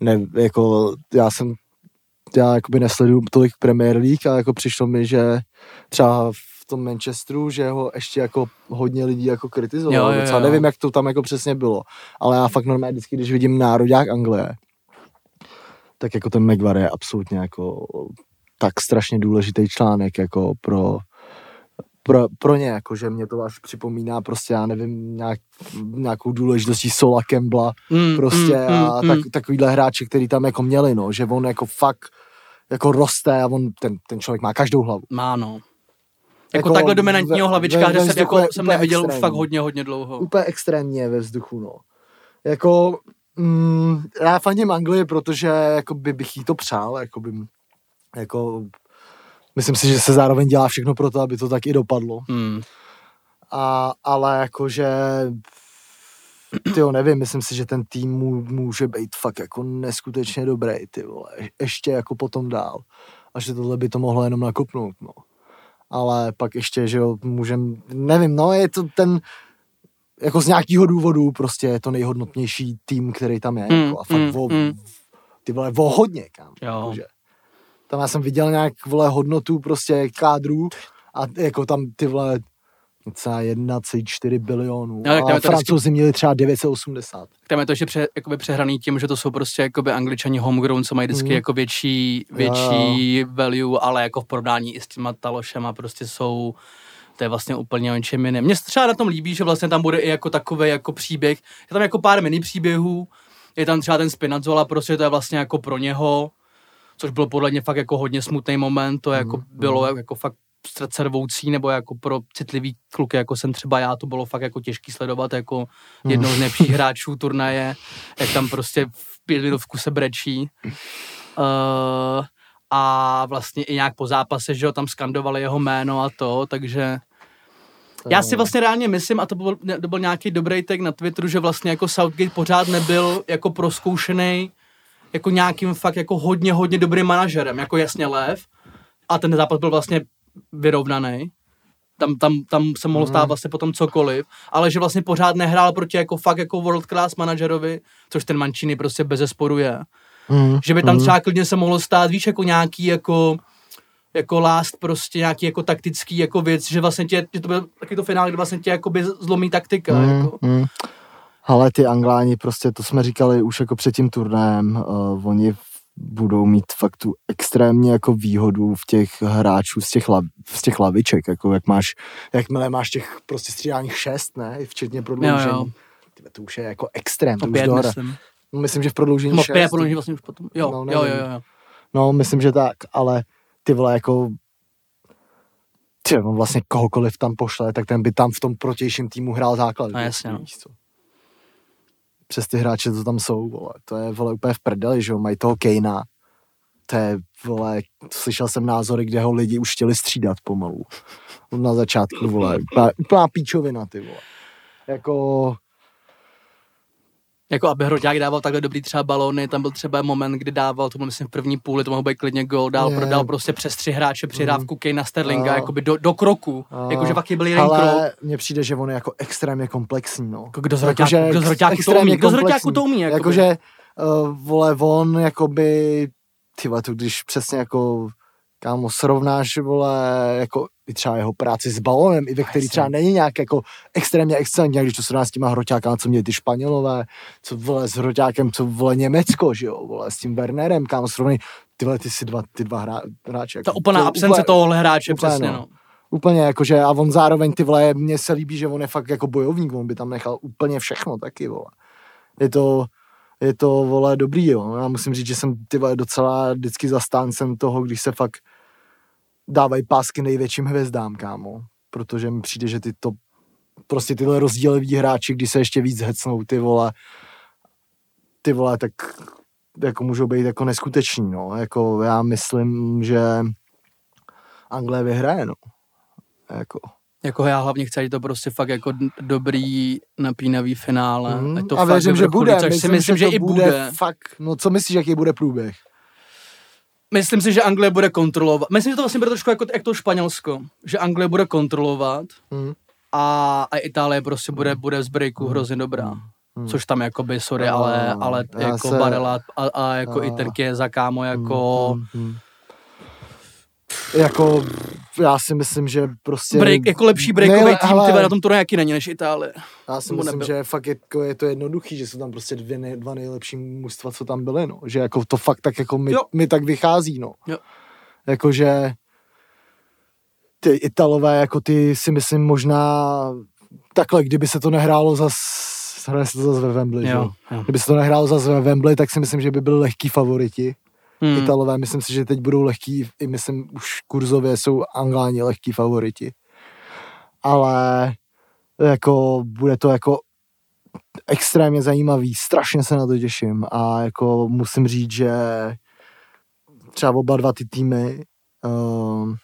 ne, jako já jsem, já jakoby nesleduju tolik Premier League, ale jako přišlo mi, že třeba v tom Manchesteru, že ho ještě jako hodně lidí jako kritizovalo. Jo, jo, jo. nevím, jak to tam jako přesně bylo, ale já fakt normálně vždycky, když vidím národák Anglie, tak jako ten Maguire je absolutně jako tak strašně důležitý článek jako pro, pro, pro ně, jako že mě to až připomíná prostě, já nevím, nějak, nějakou důležitostí Sola Kembla Mm, prostě mm, a mm, tak, mm. takovýhle hráči, který tam jako měli, no, že on jako fakt jako roste a on, ten, ten člověk má každou hlavu. Má no. Jako, Jako takhle dominantního hlavička, že jsem, jako, jsem neviděl už extrémní. fakt hodně, hodně dlouho. Úplně extrémně ve vzduchu, no. Jako, mm, já fandím Anglii, protože jako by bych jí to přál, jako by, jako, myslím si, že se zároveň dělá všechno pro to, aby to tak i dopadlo. Hmm. A, ale jakože, ty nevím, myslím si, že ten tým může být fakt jako neskutečně dobrý, ty vole, Je- ještě jako potom dál. A že tohle by to mohlo jenom nakopnout, no. Ale pak ještě, že jo, můžem, nevím, no, je to ten, jako z nějakého důvodu prostě je to nejhodnotnější tým, který tam je, Mm, jako, a fakt mm, o, mm. ty vole, o hodně, kam. Jakože. Tam já jsem viděl nějak, vole, hodnotu prostě kádrů a jako tam ty vole, třeba 1,4 bilionů. No, a je francouzi měli třeba 980. Tam je to, že pře, jakoby přehraný tím, že to jsou prostě jakoby angličani homegrown, co mají vždycky Mhm. jako větší, větší value, ale jako v porovnání i s těma talošema prostě jsou to je vlastně úplně o něčem jiném. Mně se třeba na tom líbí, že vlastně tam bude i jako takový jako příběh. Je tam jako pár mini příběhů, je tam třeba ten Spinazzola, prostě to je vlastně jako pro něho, což bylo podle mě fakt jako hodně smutný moment, to jako bylo jako fakt srdce rvoucí, nebo jako pro citlivý kluky, jako jsem třeba já, to bylo fakt jako těžký sledovat, jako jednou z nejlepších hráčů turnaje, jak tam prostě v pět minut v kuse brečí. Uh, a vlastně i nějak po zápase, že jo, tam skandovali jeho jméno a to, takže já si vlastně reálně myslím, a to byl, to byl nějaký dobrý tag na Twitteru, že vlastně jako Southgate pořád nebyl jako proskoušený jako nějakým fakt jako hodně, hodně dobrým manažerem, jako jasně Lev. A ten zápas byl vlastně vyrovnaný. Tam, tam, tam se mohlo stát vlastně potom cokoliv, ale že vlastně pořád nehrál proti jako fakt jako world class manažerovi, což ten Mancini prostě bez zesporu je. Mm, Že by tam třeba klidně se mohlo stát, víš, jako nějaký jako jako last prostě nějaký jako taktický jako věc, že vlastně tě, že to byl taky to finále, kde vlastně tě jakoby zlomí taktika, mm, jako. mm. Ale ty Angláni prostě, to jsme říkali už jako před tím turnajem, uh, oni budou mít fakt tu extrémně jako výhodu v těch hráčů z těch, lav, z těch laviček, jako jak máš, jakmile máš těch prostě střídání šest, ne, včetně prodloužení. Jo, jo. Tyhle, To už je jako extrém, to už Opět dohra. myslím. No, myslím, že v prodloužení Nebo šest. pět podle mě vlastně už potom. Jo, No, jo, jo, jo, jo. No, myslím, že tak, ale ty vole, jako ty, on vlastně kohokoliv tam pošle, tak ten by tam v tom protějším týmu hrál základ. No jasně, no. Přes ty hráče, co tam jsou, vole. To je, vole, úplně v prdeli, že jo, mají toho Kejna. To je, vole, slyšel jsem názory, kde ho lidi už chtěli střídat pomalu. Na začátku, vole, úplná píčovina, ty vole. Jako, Jako aby Hroťák dával takhle dobrý třeba balony, tam byl třeba moment, kdy dával, to byl myslím v první půli, to mohl být klidně gol, dál, Je. prodal prostě přes tři hráče přihrávku mm. Kejna Sterlinga, A. jakoby do, do kroku, jakože fakt byl jeden krok. ale mně přijde, že on je jako extrémně komplexní, no. Jako kdo z Hroťáku, Jakože kdo z Hroťáku to umí, kdo z Hroťáku to umí, jakoby. Jakože, uh, vole, on jakoby, ty vole, to když přesně jako, kámo, srovnáš, vole, jako i třeba jeho práci s balonem, i ve který Jasně. třeba není nějak jako extrémně excelentní, když to srovnáš s těma hroťákama, co měli ty Španělové, co vole s hroťákem, co vole Německo, že jo, vole, s tím Wernerem, kámo, srovnej, ty vole, ty si dva, ty dva hra, hráče. Ta jako, úplná to absence úplně- tohohle hráče, úplně, přesně, no. no. Úplně jakože, a on zároveň ty vole, mně se líbí, že on je fakt jako bojovník, on by tam nechal úplně všechno taky, vole. Je to, je to, vole, dobrý, jo. Já musím říct, že jsem, ty vole, docela vždycky zastáncem toho, když se fakt dávají pásky největším hvězdám, kámo. Protože mi přijde, že ty to, prostě tyhle rozdíloví hráči, když se ještě víc hecnou, ty vole, ty vole, tak jako můžou být jako neskuteční, no. Jako já myslím, že Anglie vyhraje, no. Jako. Jako já hlavně chci, ať je to prostě fakt jako dobrý, napínavý finále. Mm, to a fakt věřím, že vyvrcholí, bude. což si myslím, že, to i bude. Fakt, no co myslíš, jaký bude průběh? Myslím si, že Anglie bude kontrolovat. Myslím, že to vlastně bude trošku jako, jak to Španělsko. Že Anglie bude kontrolovat Hmm. a, a Itálie prostě bude, bude z breaku hrozně dobrá. Hmm. Což tam jakoby, sorry, No, ale, ale jako se- Barela a, a jako No. i Trky za kámo jako Hmm, hmm. Jako, já si myslím, že prostě... break, jako lepší breakový Ne, tým, ale- ty na tom turnaji jaký není než Itálie. Já si nebo myslím, nebyl. že fakt jako je to jednoduchý, že jsou tam prostě dvě nej, dva nejlepší mužstva, co tam byly, no. Že jako to fakt tak jako mi, Jo. mi tak vychází, no. Jo. Jakože ty Italové, jako ty si myslím možná takhle, kdyby se to nehrálo zas, hraje se to zase ve Wembley? Jo, jo. Kdyby se to nehrálo zase ve Wembley, tak si myslím, že by byli lehký favoriti. Hmm. Italové, myslím si, že teď budou lehký, i myslím, už kurzově jsou Angláni lehký favoriti. Ale jako bude to jako extrémně zajímavý, strašně se na to těším a jako musím říct, že třeba oba dva ty týmy um,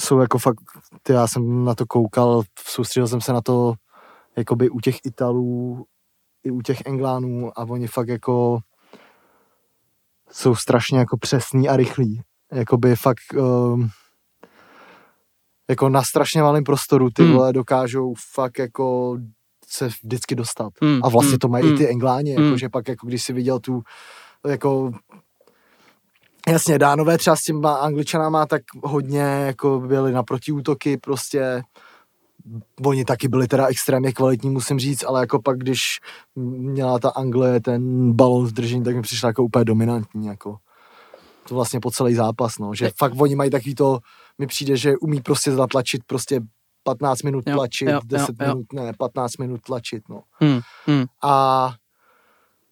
jsou jako fakt, ty já jsem na to koukal, soustředil jsem se na to jakoby u těch Italů i u těch Englánů a oni fakt jako jsou strašně jako přesný a rychlí. Jakoby fakt um, jako na strašně malém prostoru ty Hmm. vole dokážou fakt jako se vždycky dostat. Hmm, A vlastně hmm, to mají hmm. i ty Engláni, Hmm. jakože pak jako když si viděl tu jako jasně Dánové třeba s těma Angličanama tak hodně jako byli na protiútoky prostě oni taky byli teda extrémně kvalitní, musím říct, ale jako pak, když měla ta Anglie ten balon v držení, tak mi přišla jako úplně dominantní, jako to vlastně po celý zápas, no, že Je- fakt oni mají takový to, mi přijde, že umí prostě zatlačit prostě 15 minut Jo, tlačit, jo, 10 jo, jo. minut, ne, 15 minut tlačit, no. Hmm. Hmm. A,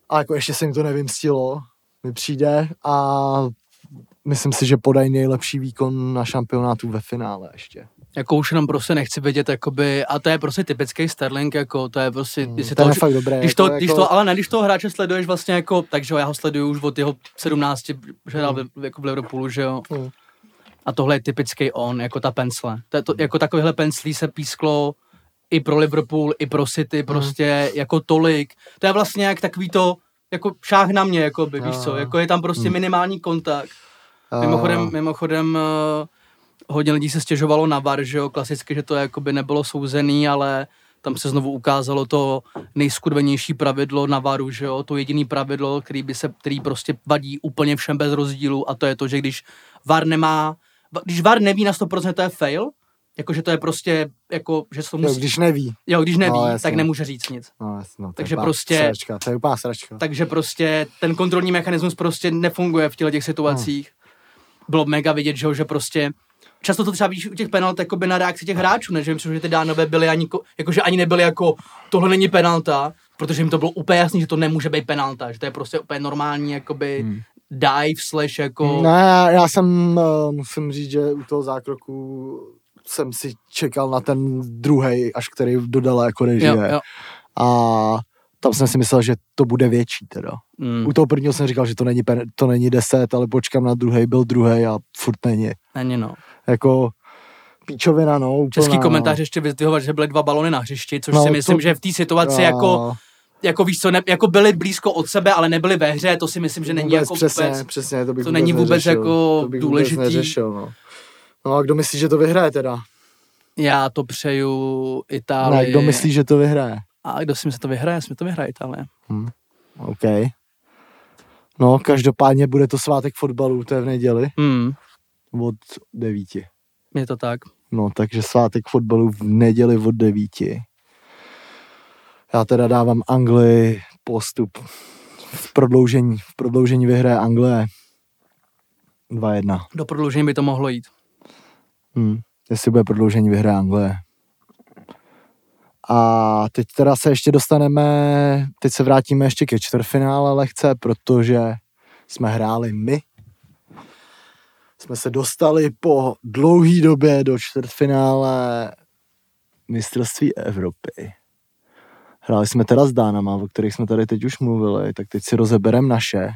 a jako ještě se jim to nevymstilo, mi přijde a myslím si, že podají nejlepší výkon na šampionátu ve finále ještě. Jako už jenom prostě nechci vidět, jakoby, a to je prostě typický Sterling, jako to je prostě, ten to, je fakt dobrý. když jako, to, když jako, to, ale ne, když toho hráče sleduješ vlastně jako, takže jo, já ho sleduju už od jeho 17, že hrál v, jako v Liverpoolu, že jo. Hmm. A tohle je typický on, jako ta pensle. To, to, jako takovýhle penslí se písklo i pro Liverpool, i pro City, Hmm. prostě jako tolik. To je vlastně jak takový to, jako šáh na mě, jako by, víš co, jako je tam prostě Hmm. minimální kontakt. a- Mimochodem, mimochodem uh, hodně lidí se stěžovalo na VAR, že jo, klasicky, že to jakoby nebylo souzený, ale tam se znovu ukázalo to nejskudvenější pravidlo na VARu, že jo, to jediný pravidlo, který, by se, který prostě vadí úplně všem bez rozdílu a to je to, že když VAR nemá, když VAR neví na 100%, to je fail, jakože to je prostě, jako, že to Jo, musí, když neví. jo, když neví, No, tak nemůže říct nic. No, jasně, no, to Takže prostě- Sračka, to je úplná sračka. Takže prostě ten kontrolní mechanismus prostě nefunguje v těchto těch situacích. Bylo mega vidět, že, jo, že prostě často to třeba víš u těch penalt jakoby na reakci těch hráčů, ne? že jim že ty dánové byly ani, ko- jakože ani nebyly jako tohle není penalta, protože jim to bylo úplně jasný, že to nemůže být penalta, že to je prostě úplně normální, jakoby Hmm. dive slash jako... Ne, já, já jsem, uh, musím říct, že u toho zákroku jsem si čekal na ten druhý, až který dodala jako režie. jo, jo. A tam jsem si myslel, že to bude větší teda. Mm, U toho prvního jsem říkal, že to není, pen, to není 10, ale počkám na druhý, byl druhý a furt není. není no. Jako píčovina, no. Úplná, Český no. komentář ještě vyzdvihovat, že byly dva balony na hřišti, což No, si myslím, to- že v té situaci Jo, jako, jako víš co, ne, jako byli blízko od sebe, ale nebyli ve hře, to si myslím, že není vůbec, jako přesně, vůbec... přesně, to bych to není vůbec neřešil. jako to bych důležitý. Vůbec neřešil, no. no a kdo myslí, že to vyhraje teda? Já to přeju Itálii. Ne, kdo myslí, že to vyhraje? A kdo si myslí, že to vyhraje? Že to vyhraje Itálie. OK. No, každopádně bude to svátek fotbalu, to je v neděli Hmm, od devíti. je to tak. No, takže svátek fotbalu v neděli od devíti. Já teda dávám Anglii postup. V prodloužení, v prodloužení vyhraje Anglie 2-1. Do prodloužení by to mohlo jít. Hmm. Jestli bude prodloužení, vyhraje Anglie. A teď teda se ještě dostaneme, teď se vrátíme ještě ke čtvrtfinále lehce, protože jsme hráli my. Jsme se dostali po dlouhý době do čtvrtfinále mistrovství Evropy. Hráli jsme teda s Dánama, o kterých jsme tady teď už mluvili, tak teď si rozeberem naše.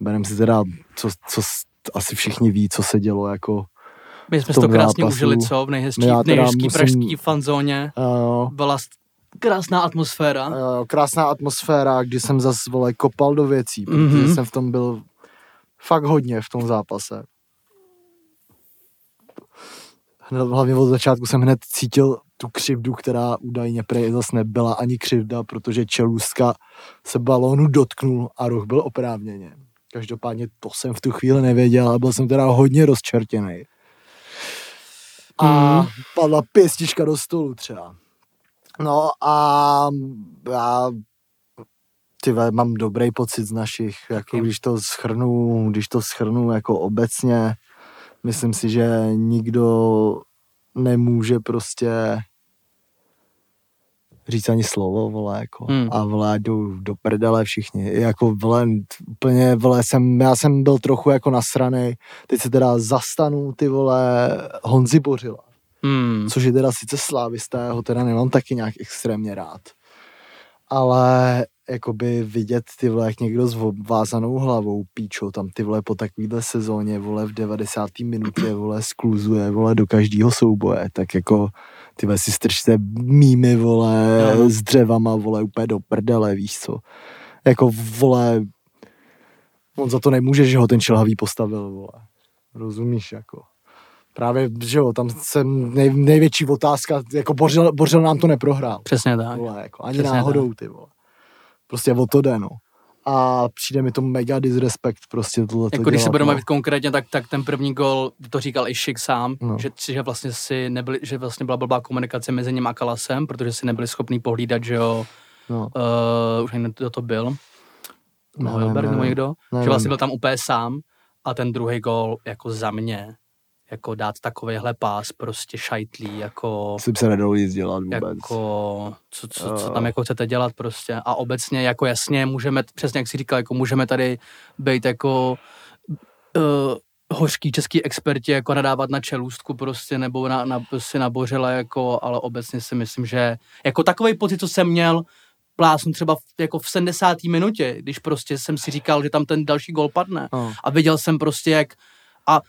Berem si teda, co, co asi všichni ví, co se dělo jako My jsme to krásně zápasu. užili, co? V nejhezčí, No v teda nejhezčí musím- pražský fanzóně. uh, Byla krásná atmosféra. Eh, krásná atmosféra, kdy jsem zas vole kopal do věcí, protože Mhm. jsem v tom byl fakt hodně v tom zápase. Hned, hlavně od začátku jsem hned cítil tu křivdu, která údajně prej zase nebyla ani křivda, protože čelůstka se balónu dotknul a roh byl oprávněně. Každopádně to jsem v tu chvíli nevěděl a byl jsem teda hodně rozčertěný. A Mhm. padla pěstička do stolu třeba. No a já ty vole, mám dobrý pocit z našich, jako když to schrnu, když to schrnu jako obecně, myslím si, že nikdo nemůže prostě říct ani slovo, vole, jako. Hmm. A vole, jdou do prdele všichni. Jako, vole, úplně, vole, jsem, já jsem byl trochu jako nasranej. Teď se teda zastanu, ty vole, Honzi Bořila Hmm. což je teda sice slávista, já ho teda nemám taky nějak extrémně rád. Ale jakoby vidět ty vole, jak někdo s vázanou hlavou píčo tam ty vole po takovýhle sezóně, vole v 90. minutě, vole skluzuje, vole do každého souboje, tak jako ty vole si strčte mýmy, vole, s dřevama, vole, úplně do prdele, víš co. Jako, vole, on za to nemůže, že ho ten čelhavý postavil, vole. Rozumíš, jako. Právě, že jo, tam jsem nej, největší otázka, jako Bořil, Bořil nám to neprohrál. Přesně tak. Vole, jako, ani Přesně náhodou, ty vole. Prostě o to jde, no. A přijde mi to mega disrespekt, prostě tohle Jako když se dělat, budeme no. bavit konkrétně, tak, tak ten první gol, to říkal i Šik sám, No. že, že vlastně si nebyli, že vlastně byla blbá komunikace mezi ním a Kalasem, protože si nebyli schopní pohlídat, že jo, no. uh, už nevím, kdo to byl, no, Nevím, Hilbert nebo někdo, Nevím. že vlastně byl tam úplně sám a ten druhý gol jako za mě, jako dát takovýhle pás prostě šajtlí, jako Myslím se nedalo nic dělat vůbec. jako, co, co, co Eh. tam jako chcete dělat prostě. A obecně jako jasně můžeme, přesně jak si říkal, jako můžeme tady být jako uh, hořký český experti, jako nadávat na čelůstku prostě, nebo na, na, prostě na bořele, jako, ale obecně si myslím, že jako takový pocit, co jsem měl, plásnu třeba v, jako v 70. minutě, když prostě jsem si říkal, že tam ten další gol padne. No. A viděl jsem prostě, jak a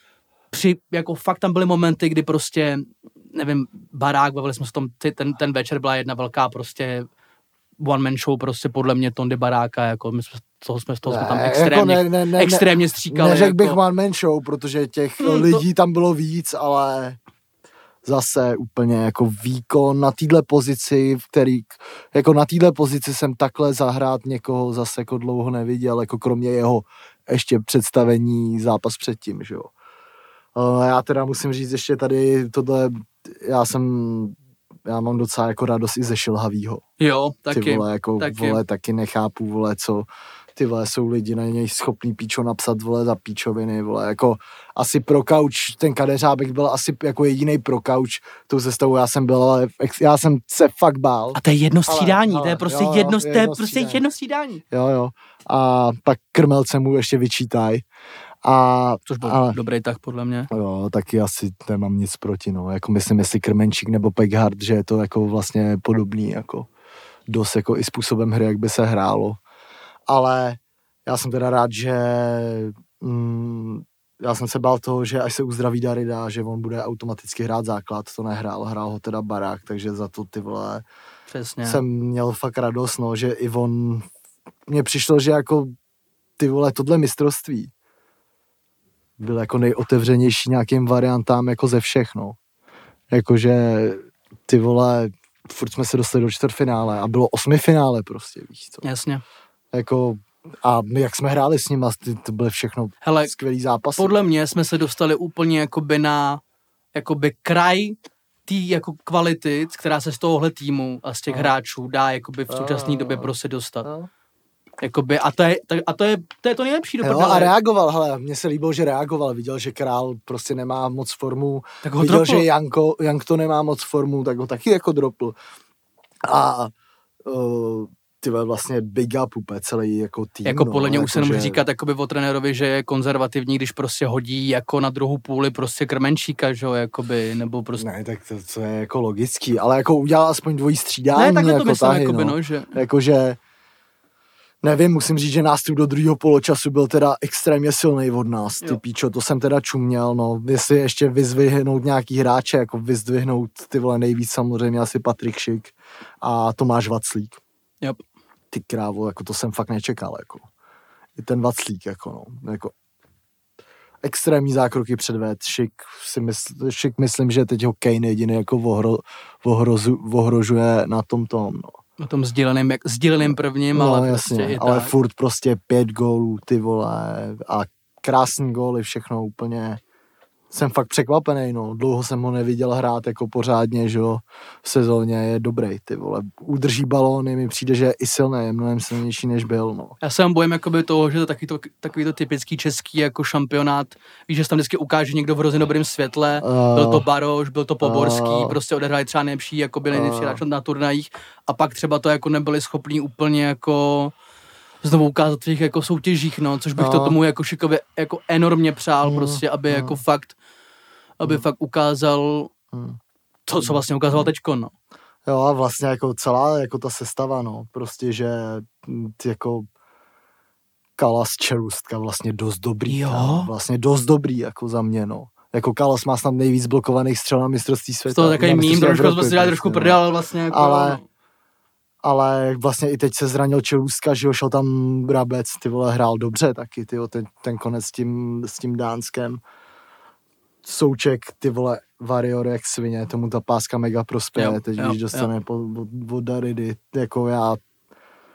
při, jako fakt tam byly momenty, kdy prostě, nevím, barák, bavili jsme se tom, ty, ten, ten večer byla jedna velká prostě one man show prostě podle mě Tondy Baráka, jako my jsme, toho jsme, toho jsme tam Ne, jako extrémně, ne- ne- ne- extrémně stříkali. Neřekl jako, bych one man show, protože těch Hmm, to- lidí tam bylo víc, ale zase úplně jako výkon na téhle pozici, v který, jako na téhle pozici jsem takhle zahrát někoho zase jako dlouho neviděl, jako kromě jeho ještě představení zápas předtím, že jo. Eh, Já teda musím říct ještě tady tohle, já jsem, já mám docela jako radost i ze Šilhavýho Jo, ty taky. vole, jako taky. taky. vole, taky nechápu, vole, co, ty vole, jsou lidi na něj schopný píčo napsat, vole, za píčoviny, vole, jako asi pro kauč, ten kadeřábek byl asi jako jediný pro kauč tou sestavou, já jsem byl, ale ex- já jsem se fakt bál. A to je jedno Ale- střídání, to ale- je prostě jo, jo, jedno, to je jedno prostě střídání. jedno střídání. Jo, jo. A pak krmelce mu ještě vyčítaj. A, Což byl ale, dobrý tak podle mě. jo, taky asi nemám nic proti, no. Jako myslím, jestli Krmenčík nebo Peghard, že je to jako vlastně podobný, jako dost jako i způsobem hry, jak by se hrálo. Ale já jsem teda rád, že mm, já jsem se bál toho, že až se uzdraví Darida, že on bude automaticky hrát základ, to nehrál, hrál ho teda barák, takže za to ty vole Přesně. jsem měl fakt radost, no, že i on, mně přišlo, že jako ty vole, tohle mistrovství byl jako nejotevřenější nějakým variantám jako ze všech, no. Jakože ty vole, furt jsme se dostali do čtvrtfinále a bylo osmi finále prostě, víš co. Jasně. Jako, a my jak jsme hráli s nimi, ty, to byly všechno Hele, skvělý zápasy. podle mě jsme se dostali úplně jakoby na jakoby kraj té jako kvality, která se z tohohle týmu a z těch Aha. hráčů dá jakoby v současné době prostě dostat. No. Jakoby, a to je, tak- a to je, to je to nejlepší do Jo, a reagoval, hele, mně se líbilo, že reagoval, viděl, že král prostě nemá moc formu, Tak ho viděl, dropl. že Janko, Jank to nemá moc formu, tak ho taky jako dropl. A uh, ty vlastně big up úplně celý jako tým. Jako no, podle mě už se jako, nemůže že- říkat jakoby o trenérovi, že je konzervativní, když prostě hodí jako na druhou půli prostě krmenčíka, že jo, jakoby, nebo prostě... Ne, tak to, to, je jako logický, ale jako udělal aspoň dvojí střídání, Ne, takhle jako to myslím, tahy, jakoby, no. no, že... Jakože, nevím, musím říct, že nástup do druhého poločasu byl teda extrémně silný od nás, ty Jo. píčo, to jsem teda čuměl, no, jestli ještě vyzvihnout nějaký hráče, jako vyzdvihnout ty vole nejvíc samozřejmě asi Patrik Šik a Tomáš Vaclík. Yep. Ty krávo, jako to jsem fakt nečekal, jako. I ten Vaclík, jako no, jako extrémní zákroky předved, Šik si mysl, Šik myslím, že teď ho Kane jediný jako ohro, ohrozu, ohrožuje na tom tom, no. Na tom sdíleném, jak, sdíleném prvním, ale prostě i ale tak. furt prostě pět gólů, ty vole, a krásný góly, všechno úplně. Jsem fakt překvapený, no. Dlouho jsem ho neviděl hrát jako pořádně, že jo. V sezóně je dobrý, ty vole. Udrží balóny, mi přijde, že je i silný, je mnohem silnější, než byl, no. Já se vám bojím jakoby toho, že to je takový to, takový to typický český jako šampionát. Víš, že se tam vždycky ukáže někdo v hrozně dobrém světle. Eh, Byl to Baroš, byl to Poborský, eh, prostě odehráli třeba nejlepší, jakoby nejlepší eh. hráč na turnajích a pak třeba to jako nebyli schopní úplně jako znovu ukázat v těch jako soutěžích, no, což bych to No. tomu jako Šikovi jako enormně přál, Mm, prostě, aby mm. jako fakt, aby fakt ukázal Mm. to, co vlastně ukázal teďko, no. Jo a vlastně jako celá jako ta sestava, no, prostě, že mm, jako Kalas Čerustka vlastně dost dobrý, Jo. kámo, vlastně dost dobrý jako za mě, no. Jako Kalas má snad nejvíc blokovaných střel na mistrovství světa. toho takový na mím, mistrovství trošku jsme si prostě, trošku no. prdel, ale vlastně jako, Ale- Ale vlastně i teď se zranil Čelůstka, že jo, šel tam Brabec, ty vole, hrál dobře taky, ty ten, ten konec s tím, s tím Dánskem. Souček, ty vole, Varior jak svině, tomu ta páska mega prospěje, Jo, teď jo, když dostane po, od, od Daridy, jako já,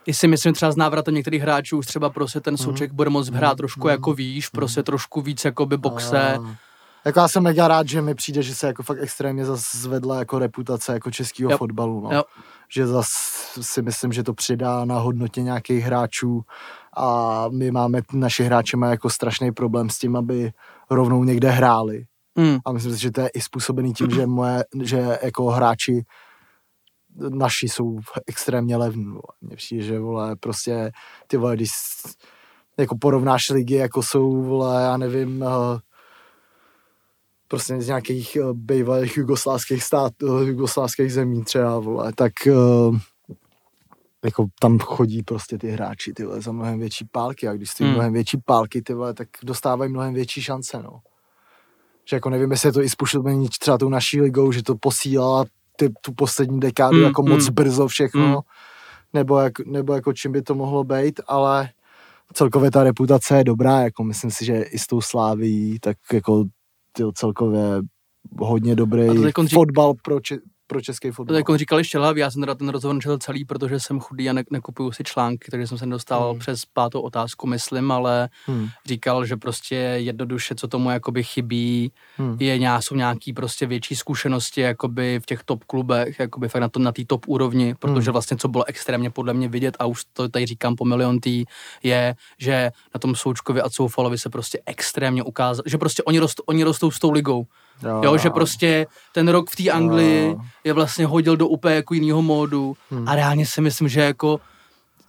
I si myslím třeba z návratem některých hráčů už třeba prostě ten Mhm. souček bude moct hrát trošku jako výš, prostě trošku víc jakoby boxe. A, jako já jsem mega rád, že mi přijde, že se jako fakt extrémně zase zvedla jako reputace jako českého Jo. fotbalu, no. Jo. Že zase si myslím, že to přidá na hodnotě nějakých hráčů a my máme, naši hráči mají jako strašný problém s tím, aby rovnou někde hráli. Mm. A myslím si, že to je i způsobený tím, že moje, že jako hráči naši jsou extrémně levní. Mně přijde, že vole, prostě ty vole, když jako porovnáš ligy, jako jsou, vole, já nevím, eh, prostě z nějakých eh, bývalých jugoslávských států, jugoslávských zemí třeba, vole, tak eh, jako tam chodí prostě ty hráči, ty vole, za mnohem větší pálky a když stojí Hmm. mnohem větší pálky, ty vole, tak dostávají mnohem větší šance, no. Že jako nevím, jestli je to i způsobení třeba tou naší ligou, že to posílala ty, tu poslední dekádu Hmm, jako moc hmm. brzo všechno, Hmm. nebo, jak, nebo jako čím by to mohlo být, ale celkově ta reputace je dobrá, jako myslím si, že i s tou sláví, tak jako ty celkově hodně dobrý fotbal pro, či, pro český To fotbal. jako říkali Štělhavý, já jsem teda ten rozhovor nečetl celý, protože jsem chudý a ne, nekupuju si články, takže jsem se nedostal Hmm. přes pátou otázku, myslím, ale Hmm. říkal, že prostě jednoduše, co tomu jakoby chybí, Hmm. je nějak, jsou nějaký prostě větší zkušenosti jakoby v těch top klubech, jakoby fakt na to, na té top úrovni, protože Hmm. vlastně co bylo extrémně podle mě vidět a už to tady říkám po milion tý, je, že na tom Součkovi a Coufalovi se prostě extrémně ukázalo, že prostě oni, rost, oni rostou s tou ligou. Jo, že prostě ten rok v té Anglii Jo. je vlastně hodil do úplně jako jinýho módu Hmm. a reálně si myslím, že jako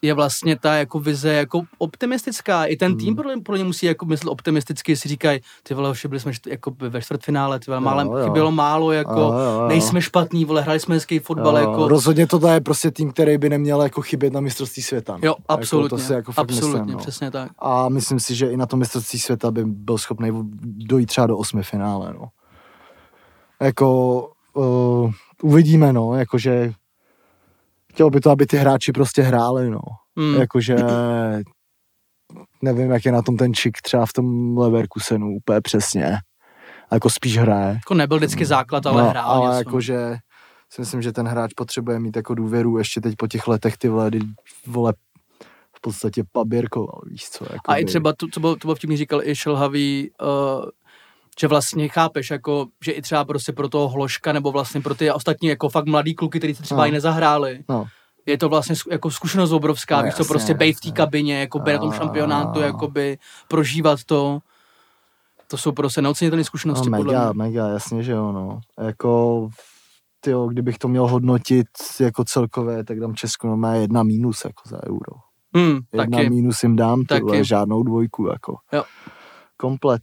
je vlastně ta jako vize jako optimistická. I ten tým Hmm. podle mě musí jako myslet optimisticky, si říkají, ty vole, už byli jsme jako ve čtvrtfinále, ty vole, Jo, málem, jo. chybělo málo, jako Jo, jo, jo. nejsme špatní, vole, hráli jsme hezký fotbal, Jo, jako Rozhodně tohle je prostě tým, který by neměl jako chybět na mistrovství světa. no. jo, absolutně, Jako, to si jako absolutně, myslím, no. přesně tak. A myslím si, že i na to mistrovství světa by byl schopný dojít třeba do osmi finále, no. Jako uh, uvidíme, no, jakože chtělo by to, aby ty hráči prostě hráli, no. Hmm. Jakože nevím, jak je na tom ten čik třeba v tom Leverkusenu úplně přesně. Jako spíš hraje. Jako nebyl vždycky základ, ale no, hrál ale jakože si myslím, že ten hráč potřebuje mít jako důvěru ještě teď po těch letech ty vole, vole v podstatě paběrkoval, víš co. Jako A i třeba, to, co bylo, to bylo vtipný, říkal i Šelhavý, uh, že vlastně chápeš, jako, že i třeba prostě pro toho Hloška nebo vlastně pro ty ostatní jako fakt mladý kluky, kteří se třeba No. i nezahráli, No, je to vlastně jako zkušenost obrovská, No, víš co, prostě bejt v té kabině, jako být na tom šampionátu, jakoby prožívat to, to jsou prostě neocenitelné zkušenosti no podle mega, mě. mega, jasně, že jo, no. Jako, tyjo, kdybych to měl hodnotit jako celkové, tak dám Česku no má jedna mínus jako za euro. Hmm, Jedna taky. mínus jim dám, ty Taky. žádnou dvojku, jako. Jo. Komplet,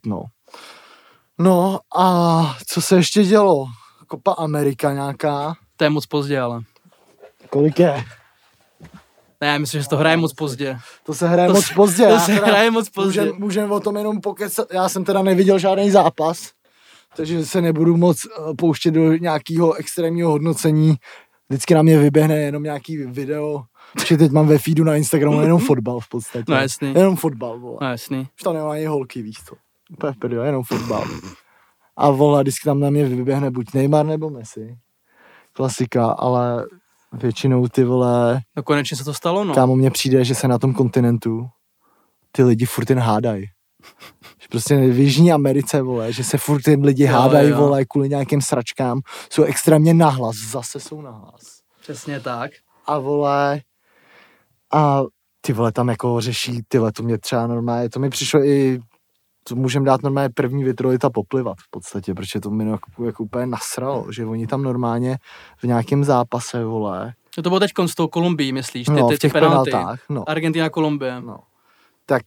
no. A co se ještě dělo? Kopa Amerika nějaká? To je moc pozdě, ale. Kolik je? Ne, já myslím, že to hraje moc pozdě. To se hraje To moc se- pozdě. to se hraje moc pozdě. Můžem, můžem o tom jenom pokecat. Já jsem teda neviděl žádný zápas, takže se nebudu moc eh, pouštět do nějakého extrémního hodnocení. Vždycky na mě vyběhne jenom nějaký video, že teď mám ve feedu na Instagramu jenom fotbal v podstatě. No jasný. Jenom fotbal, vole. No jasný. Už tam nemá ani holky, víš co. Úplně prdele, jenom fotbal. A vole, vždycky tam na mě vyběhne buď Neymar nebo Messi. Klasika, ale většinou ty vole, No konečně se to stalo, no. kámo mně přijde, že se na tom kontinentu ty lidi furt jen hádají. Že prostě v Jižní Americe, vole, že se furt ty lidi Jo, hádají, jo. vole, kvůli nějakým sračkám. Jsou extrémně nahlas, zase jsou nahlas. Přesně tak. A vole, a ty vole tam jako řeší, tyhle, to mě třeba normálně, to mi přišlo i, to můžeme dát normálně první vitrolita poplivat v podstatě, protože to mi jako, jako úplně nasralo, že oni tam normálně v nějakém zápase, vole, No to bylo teď s tou Kolumbií, myslíš? Ty, no, ty, v těch ty penalty. penaltách, no, Argentina, Kolumbie. no, tak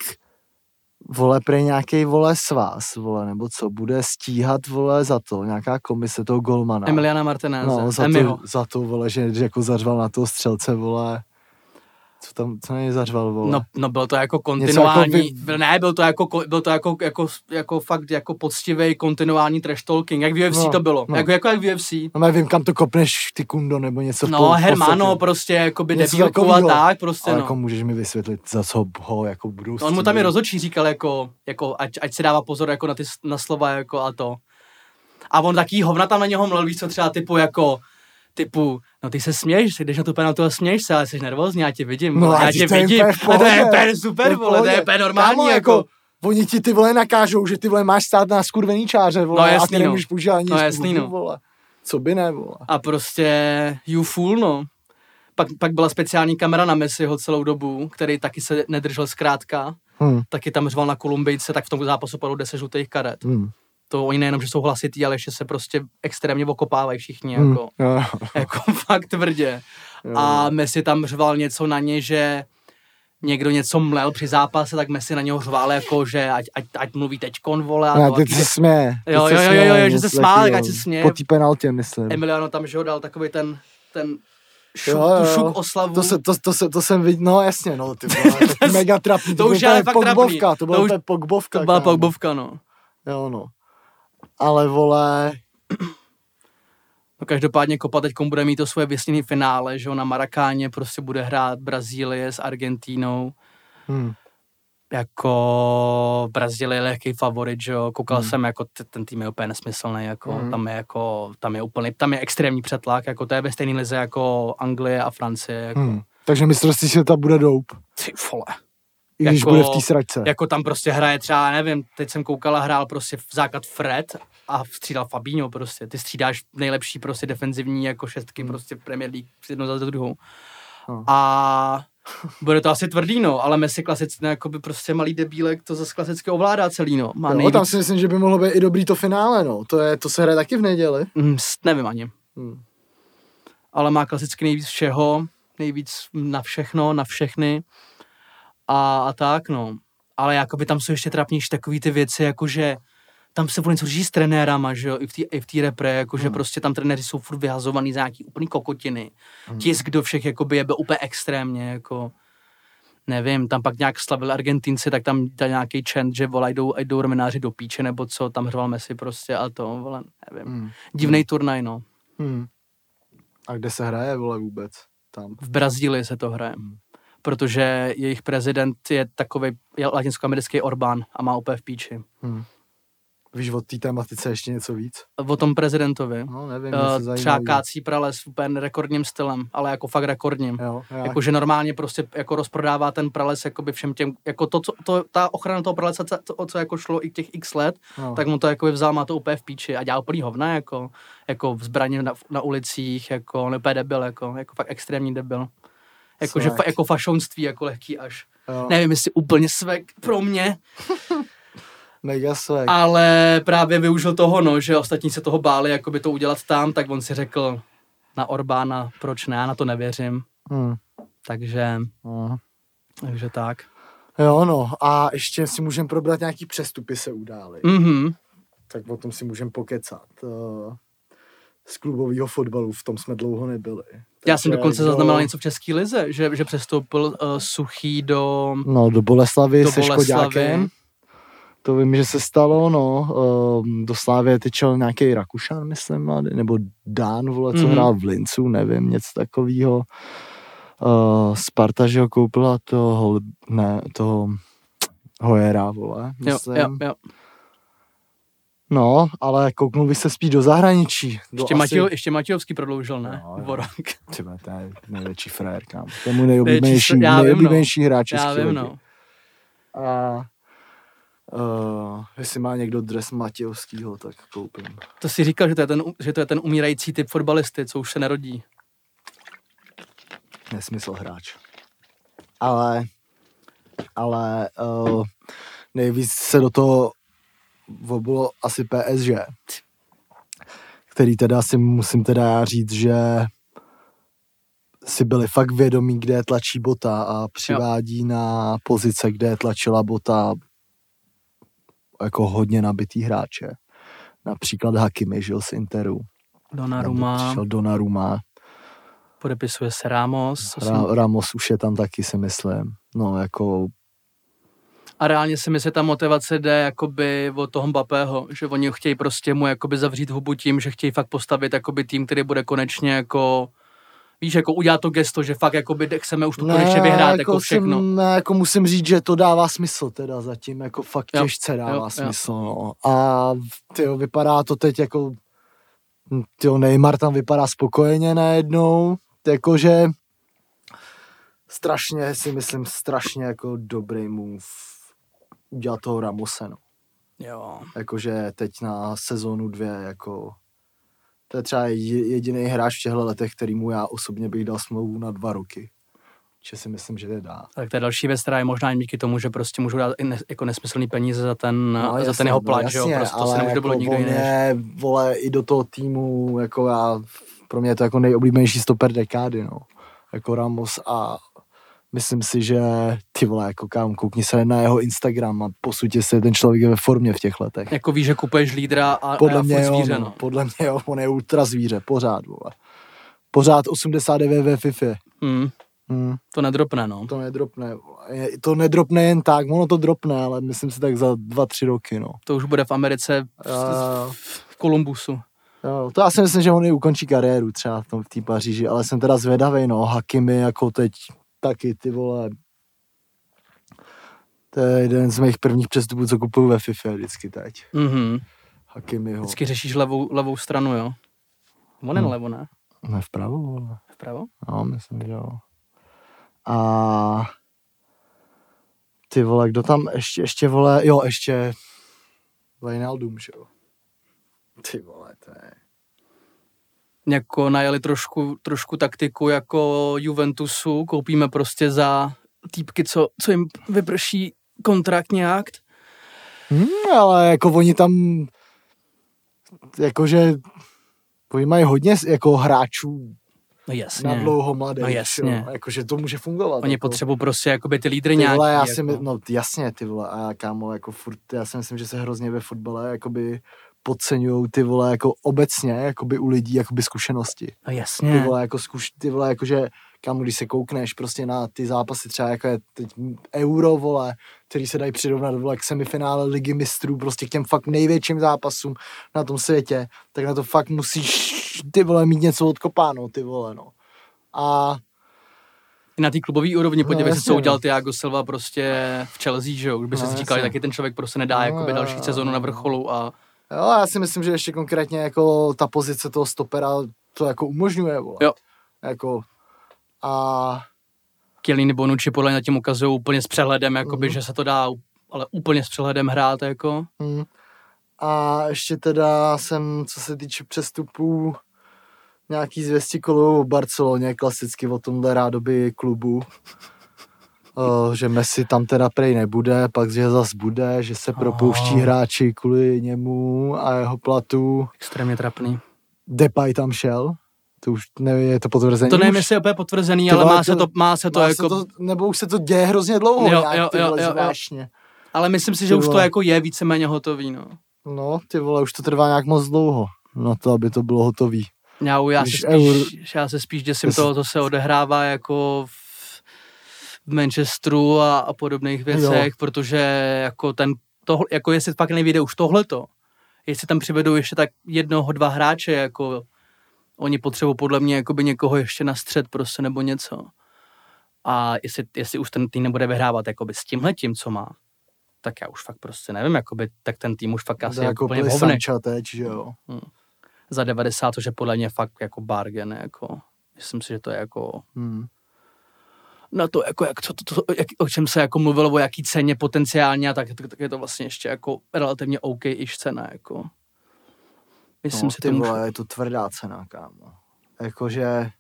vole, pre nějaký vole svaz, vole, nebo co, bude stíhat, vole, za to, nějaká komise toho golmana. Emiliana Martinez. no, za Emiho. to, za to, vole, že, že jako zařval na toho střelce, vole, co tam, co nej zařval, vole. No, no bylo to jako Něco kontinuální, jako vy- byl, ne, byl to jako, ko- byl to jako, jako, jako fakt jako poctivý kontinuální trash talking, jak v UFC No, to bylo, no. jako, jako jak v UFC. No, nevím, kam to kopneš, ty kundo, nebo něco. No, po- Hermano prostě, jako by Něco debílku a tak, prostě Ale no. jako můžeš mi vysvětlit, za co ho jako budou No, on mu tam i střílet. rozhodčí říkal, jako, jako ať, ať si dává pozor jako na, ty, na slova jako a to. A on taký hovna tam na něho mlel, víš co, třeba typu jako, typu, no ty se směješ, jdeš na tu penaltu a směješ se, ale jsi nervózní, já tě vidím, No, a já tě vidím, a to je úplně To super, vole, to je úplně normální, Kámo, jako, Oni ti ty vole nakážou, že ty vole máš stát na skurvený čáře, vole, No, a jasný, ty no. nemůžeš používat ani No, jasný, no. vole. Co by ne, vole. a prostě you fool, no. Pak, pak byla speciální kamera na Messiho celou dobu, který taky se nedržel zkrátka, Hm, taky tam řval na Kolumbijce, tak v tom zápasu padlo 10 žlutých karet. hm, To oni nejenom, že jsou hlasitý, ale ještě se prostě extrémně okopávají všichni, hm. jako, Jo, jako fakt tvrdě. jo. A Messi tam řval něco na ně, že někdo něco mlel při zápase, tak Messi na něho řval jako, že ať, ať, ať mluví teďkon, vole. A No, to, teď se směje. teď Jo, jo, jo, jo, jo, že se smál, ať se směje. Po té penaltě, myslím. Emiliano tam, že ho dal takový ten, ten šuk, Jo, jo. šuk oslavu. To, se, to, to, se, to jsem viděl, no jasně, no, ty vole, mega trapný, to to, už je fakt trapný. pogbovka, to byla To už- pogbovka. to byla kámo. pogbovka, no. Jo, no. Ale vole, No každopádně Kopa teď bude mít to svoje vysněné finále, že jo, na Marakáně prostě bude hrát Brazílie s Argentínou. hm, Jako Brazílie je lehký favorit, že jo, koukal Hmm. hmm. jsem, jako t- ten tým je úplně nesmyslný, jako Hmm. hmm. tam je jako, tam je úplně, tam je extrémní přetlak, jako to je ve stejné lize jako Anglie a Francie, jako, Hmm. Takže mistrovství světa bude doup. ty vole. I když Jako- bude v té sračce. Jako tam prostě hraje třeba, nevím, teď jsem koukala, hrál prostě v základ Fred a střídal Fabinho prostě. Ty střídáš nejlepší prostě defenzivní jako šestky prostě Premier League jednou za druhou. No. A bude to asi tvrdý, no, ale Messi klasicky, no, jako by prostě malý debílek to zase klasicky ovládá celý, no. Má Jo, nejvíc, tam si myslím, že by mohlo být i dobrý to finále, no. To, je, to se hraje taky v neděli. mm, nevím ani, Hmm. ale má klasicky nejvíc všeho, nejvíc na všechno, na všechny a, a tak, no. Ale jakoby tam jsou ještě trapnější takový ty věci, jakože tam se vůbec řeší s trenérama, že jo, i v té i v té repre, jakože Hmm. prostě tam trenéři jsou furt vyhazovaný za nějaký úplný kokotiny. Hmm. Tisk do všech jakoby jebe úplně extrémně, jako nevím, tam pak nějak slavil Argentinci, tak tam dá nějaký chant, že vole, jdou, jdou ramenáři do píče, nebo co, tam hrval Messi prostě a to, vole, nevím. Hmm. Divnej turnaj, no. Hmm. A kde se hraje, vole, vůbec? Tam. V Brazílii se to hraje. Hmm. Protože jejich prezident je takový je latinskoamerický Orbán a má úplně v píči. Hmm. Víš o té tematice ještě něco víc? O tom prezidentovi. No, nevím, Uh, třeba kácí prales úplně rekordním stylem, ale jako fakt rekordním. Jakože normálně prostě jako rozprodává ten prales jakoby všem těm, jako to, co, to, ta ochrana toho pralesa, co, o co jako šlo i těch x let, no. tak mu to jako vzal, má to úplně v píči a dělal úplný hovna, jako, jako zbraně na, na ulicích, jako on úplně debil, jako, jako fakt extrémní debil. Jakože Svek. fa, jako fašonství, jako lehký až. jo. Nevím, jestli úplně svek pro mě, Mega swag. ale právě využil toho, no, že ostatní se toho báli, jako by to udělat tam, tak on si řekl na Orbána, proč ne, já na to nevěřím. Hmm. Takže, No. takže tak. Jo, no. A ještě si můžeme probrat nějaký přestupy se udály. Mhm. Tak o tom si můžeme pokecat. Uh, z klubového fotbalu, v tom jsme dlouho nebyli. Já jsem Takže dokonce do- zaznamenal něco v České lize, že, že přestoupil uh, Suchý do... No, do Boleslavy Do se Boleslavy. Škodákem. To vím, že se stalo, no. Um, do Slávě tyčel nějaký Rakušan, myslím, mladý, nebo Dán, vole, co Mhm. hrál v Lincu, nevím, něco takového. Uh, Sparta, že ho koupila toho, ne, toho Hojera, vole, Jo, myslím. jo, jo. No, ale kouknul bych se spíš do zahraničí. Do Ještě, Matějo, ještě Matějovský prodloužil, ne? No, rok. Třeba, to je největší frajer, kam. To je můj nejoblíbenější, vím, no. nejoblíbenější hráč Já vím, ligy. no. A uh, jestli má někdo dres Matějovskýho, tak koupím. To si říkal, že to, je ten, že to je ten umírající typ fotbalisty, co už se nerodí. Nesmysl hráč. Ale, ale uh, nejvíc se do toho obulo asi PSG, který teda si musím teda já říct, že si byli fakt vědomí, kde je tlačí bota a přivádí jo. na pozice, kde je tlačila bota jako hodně nabitý hráče. Například Hakimi, žil z Interu. Donnarumma, Přišel Donnarumma. podepisuje se Ramos. Ra- Ramos už je tam taky, si myslím. No, jako A reálně si myslím, že ta motivace jde jakoby od toho Mbappého, že oni chtějí prostě mu jakoby zavřít hubu tím, že chtějí fakt postavit jakoby tým, který bude konečně jako víš, jako udělat to gesto, že fakt jakoby chceme už to konečně vyhrát, jako, všechno. Jsem, ne, jako musím říct, že to dává smysl teda zatím, jako fakt Jo, těžce dává jo, jo. smysl, no. A tyjo, vypadá to teď jako, tyjo, Neymar tam vypadá spokojeně najednou, jakože strašně si myslím, strašně jako dobrý move udělat toho Ramose, no. Jo. Jakože teď na sezónu dvě, jako to je třeba jediný hráč v těchto letech, kterýmu já osobně bych dal smlouvu na dva roky. Že si myslím, že je dá. Tak to je další věc, která je možná i díky tomu, že prostě můžou dát i ne, jako nesmyslný peníze za ten, No, za jasně, ten jeho no, plat, že jo, prostě to ale se nemůže jako nikdo jiný. vole, i do toho týmu, jako já, pro mě je to jako nejoblíbenější stoper dekády, no. Jako Ramos a myslím si, že ty vole, jako kam, koukni se na jeho Instagram a posudě se, ten člověk je ve formě v těch letech. Jako víš, že kupuješ lídra a, Podle a mě jo, zvíře, no. no. podle mě jo, on je ultra zvíře, pořád, vole. Pořád 89 ve FIFA. Hmm, Hmm, to nedropne, no. to nedropne. Je- To nedropne jen tak, ono to dropne, ale myslím si tak za dva, tři roky, no. To už bude v Americe v, Jo, v Kolumbusu. jo, to já si myslím, že on i ukončí kariéru třeba v té Paříži, ale jsem teda zvědavý, no, Hakimi jako teď taky, ty vole, To je jeden z mých prvních přestupů, co kupuju ve FIFA vždycky teď. Mhm. Hakimiho. Vždycky řešíš levou, levou stranu, jo? On Hmm. hmm. levo, ne? Ne, vpravo, vole. Vpravo? No, myslím, že jo. A ty vole, kdo tam ještě, ještě vole, jo, ještě Wijnaldum, že jo. Ty vole, to je... Jako najeli trošku, trošku taktiku jako Juventusu, koupíme prostě za týpky, co, co jim vyprší kontrakt nějak. Hmm, ale jako oni tam, jakože, oni mají hodně jako hráčů No jasně. na dlouho mladé. No jasně. Jakože to může fungovat. Oni jako. potřebují prostě jakoby ty lídry nějaký. vole, já jako. si my, no jasně, ty vole, a kámo, jako furt, já si myslím, že se hrozně ve fotbale jakoby podceňují ty vole jako obecně, jakoby u lidí, jakoby zkušenosti. No Ty jasně. vole, jako zkuš, ty vole, jakože, kámo, když se koukneš prostě na ty zápasy třeba jako je teď Euro, vole, který se dají přirovnat, vole, k semifinále ligy mistrů, prostě k těm fakt největším zápasům na tom světě, tak na to fakt musíš, ty vole, mít něco odkopáno, ty vole, no. A na té klubové úrovni, No, podívej se, jasně, co no. udělal Thiago Silva prostě v Chelsea, že jo? Už by se No, si říkal, že taky ten člověk prostě nedá No, jakoby další sezonu na vrcholu a Jo, já si myslím, že ještě konkrétně jako ta pozice toho stopera to jako umožňuje, vole. Jo. Jako a Chiellini Bonucci podle mě tím ukazují úplně s přehledem, jakoby, Mhm. že se to dá ale úplně s přehledem hrát, jako. hm. a ještě teda jsem, co se týče přestupů, nějaký zvěsti kolou o Barceloně, klasicky o tomhle rádoby klubu. O, že Messi tam teda prej nebude, pak že zas bude, že se propouští hráči kvůli němu a jeho platu. Extrémně trapný. Depay tam šel, to už nevím, je to potvrzený To nevím, jestli je úplně potvrzený, ale má se to- má se to Má jako, se to, nebo už se to děje hrozně dlouho, Jo, nějak, jo, jo, jo, jo. ale myslím si, že už to jako je víceméně hotový, no. No, ty vole, už to trvá nějak moc dlouho, na to, aby to bylo hotový. Já, já, se spíš, já se spíš děsím toho, co se odehrává jako v, v Manchesteru a, a podobných věcech, Jo. protože jako ten, tohle, jako jestli fakt nevyjde už tohleto, jestli tam přivedou ještě tak jednoho, dva hráče, jako oni potřebují podle mě jakoby někoho ještě na střed prostě nebo něco. A jestli, jestli už ten tým nebude vyhrávat jakoby s tímhletím, co má, tak já už fakt prostě nevím, jakoby, tak ten tým už fakt asi To je jako úplně hovny Sancha teď, že jo. za 90, což je podle mě fakt jako bargain, jako, myslím si, že to je jako, Hmm. Na to, jako, jak, co, to, to, jak, o čem se jako mluvilo, o jaký ceně potenciálně, a tak, tak, tak je to vlastně ještě jako relativně OK iž cena, jako. Myslím No, si, ty to vole, je to tvrdá cena, kámo. Jakože,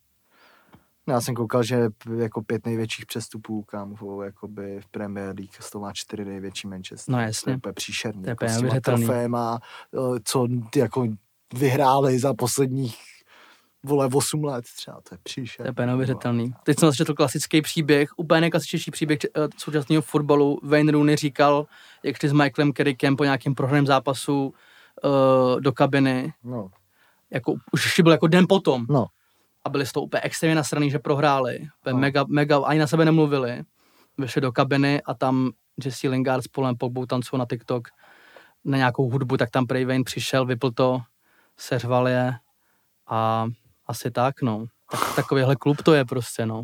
já jsem koukal, že jako pět největších přestupů, kámo, jakoby v Premier League, z toho má čtyři největší Manchester. No To je jasně. úplně příšerný. To je jako s troféma, eh, co jako vyhráli za posledních vole 8 let třeba, to je příšerný. to je úplně neuvěřitelný. Teď jsem začetl klasický příběh, úplně nejklasičtější příběh eh, současného fotbalu. Wayne Rooney říkal, jak šli s Michaelem Kerrickem po nějakém prohraném zápasu uh, do kabiny, No, jako, už byl jako den potom. no. a byli z toho úplně extrémně nasraný, že prohráli. Úplně No. Mega, mega, ani na sebe nemluvili. Vyšli do kabiny a tam Jesse Lingard s Polem Pogbou tancují na TikTok na nějakou hudbu, tak tam Pray Wayne přišel, vypl to, seřval je a asi tak, no. Tak, takovýhle klub to je prostě, no.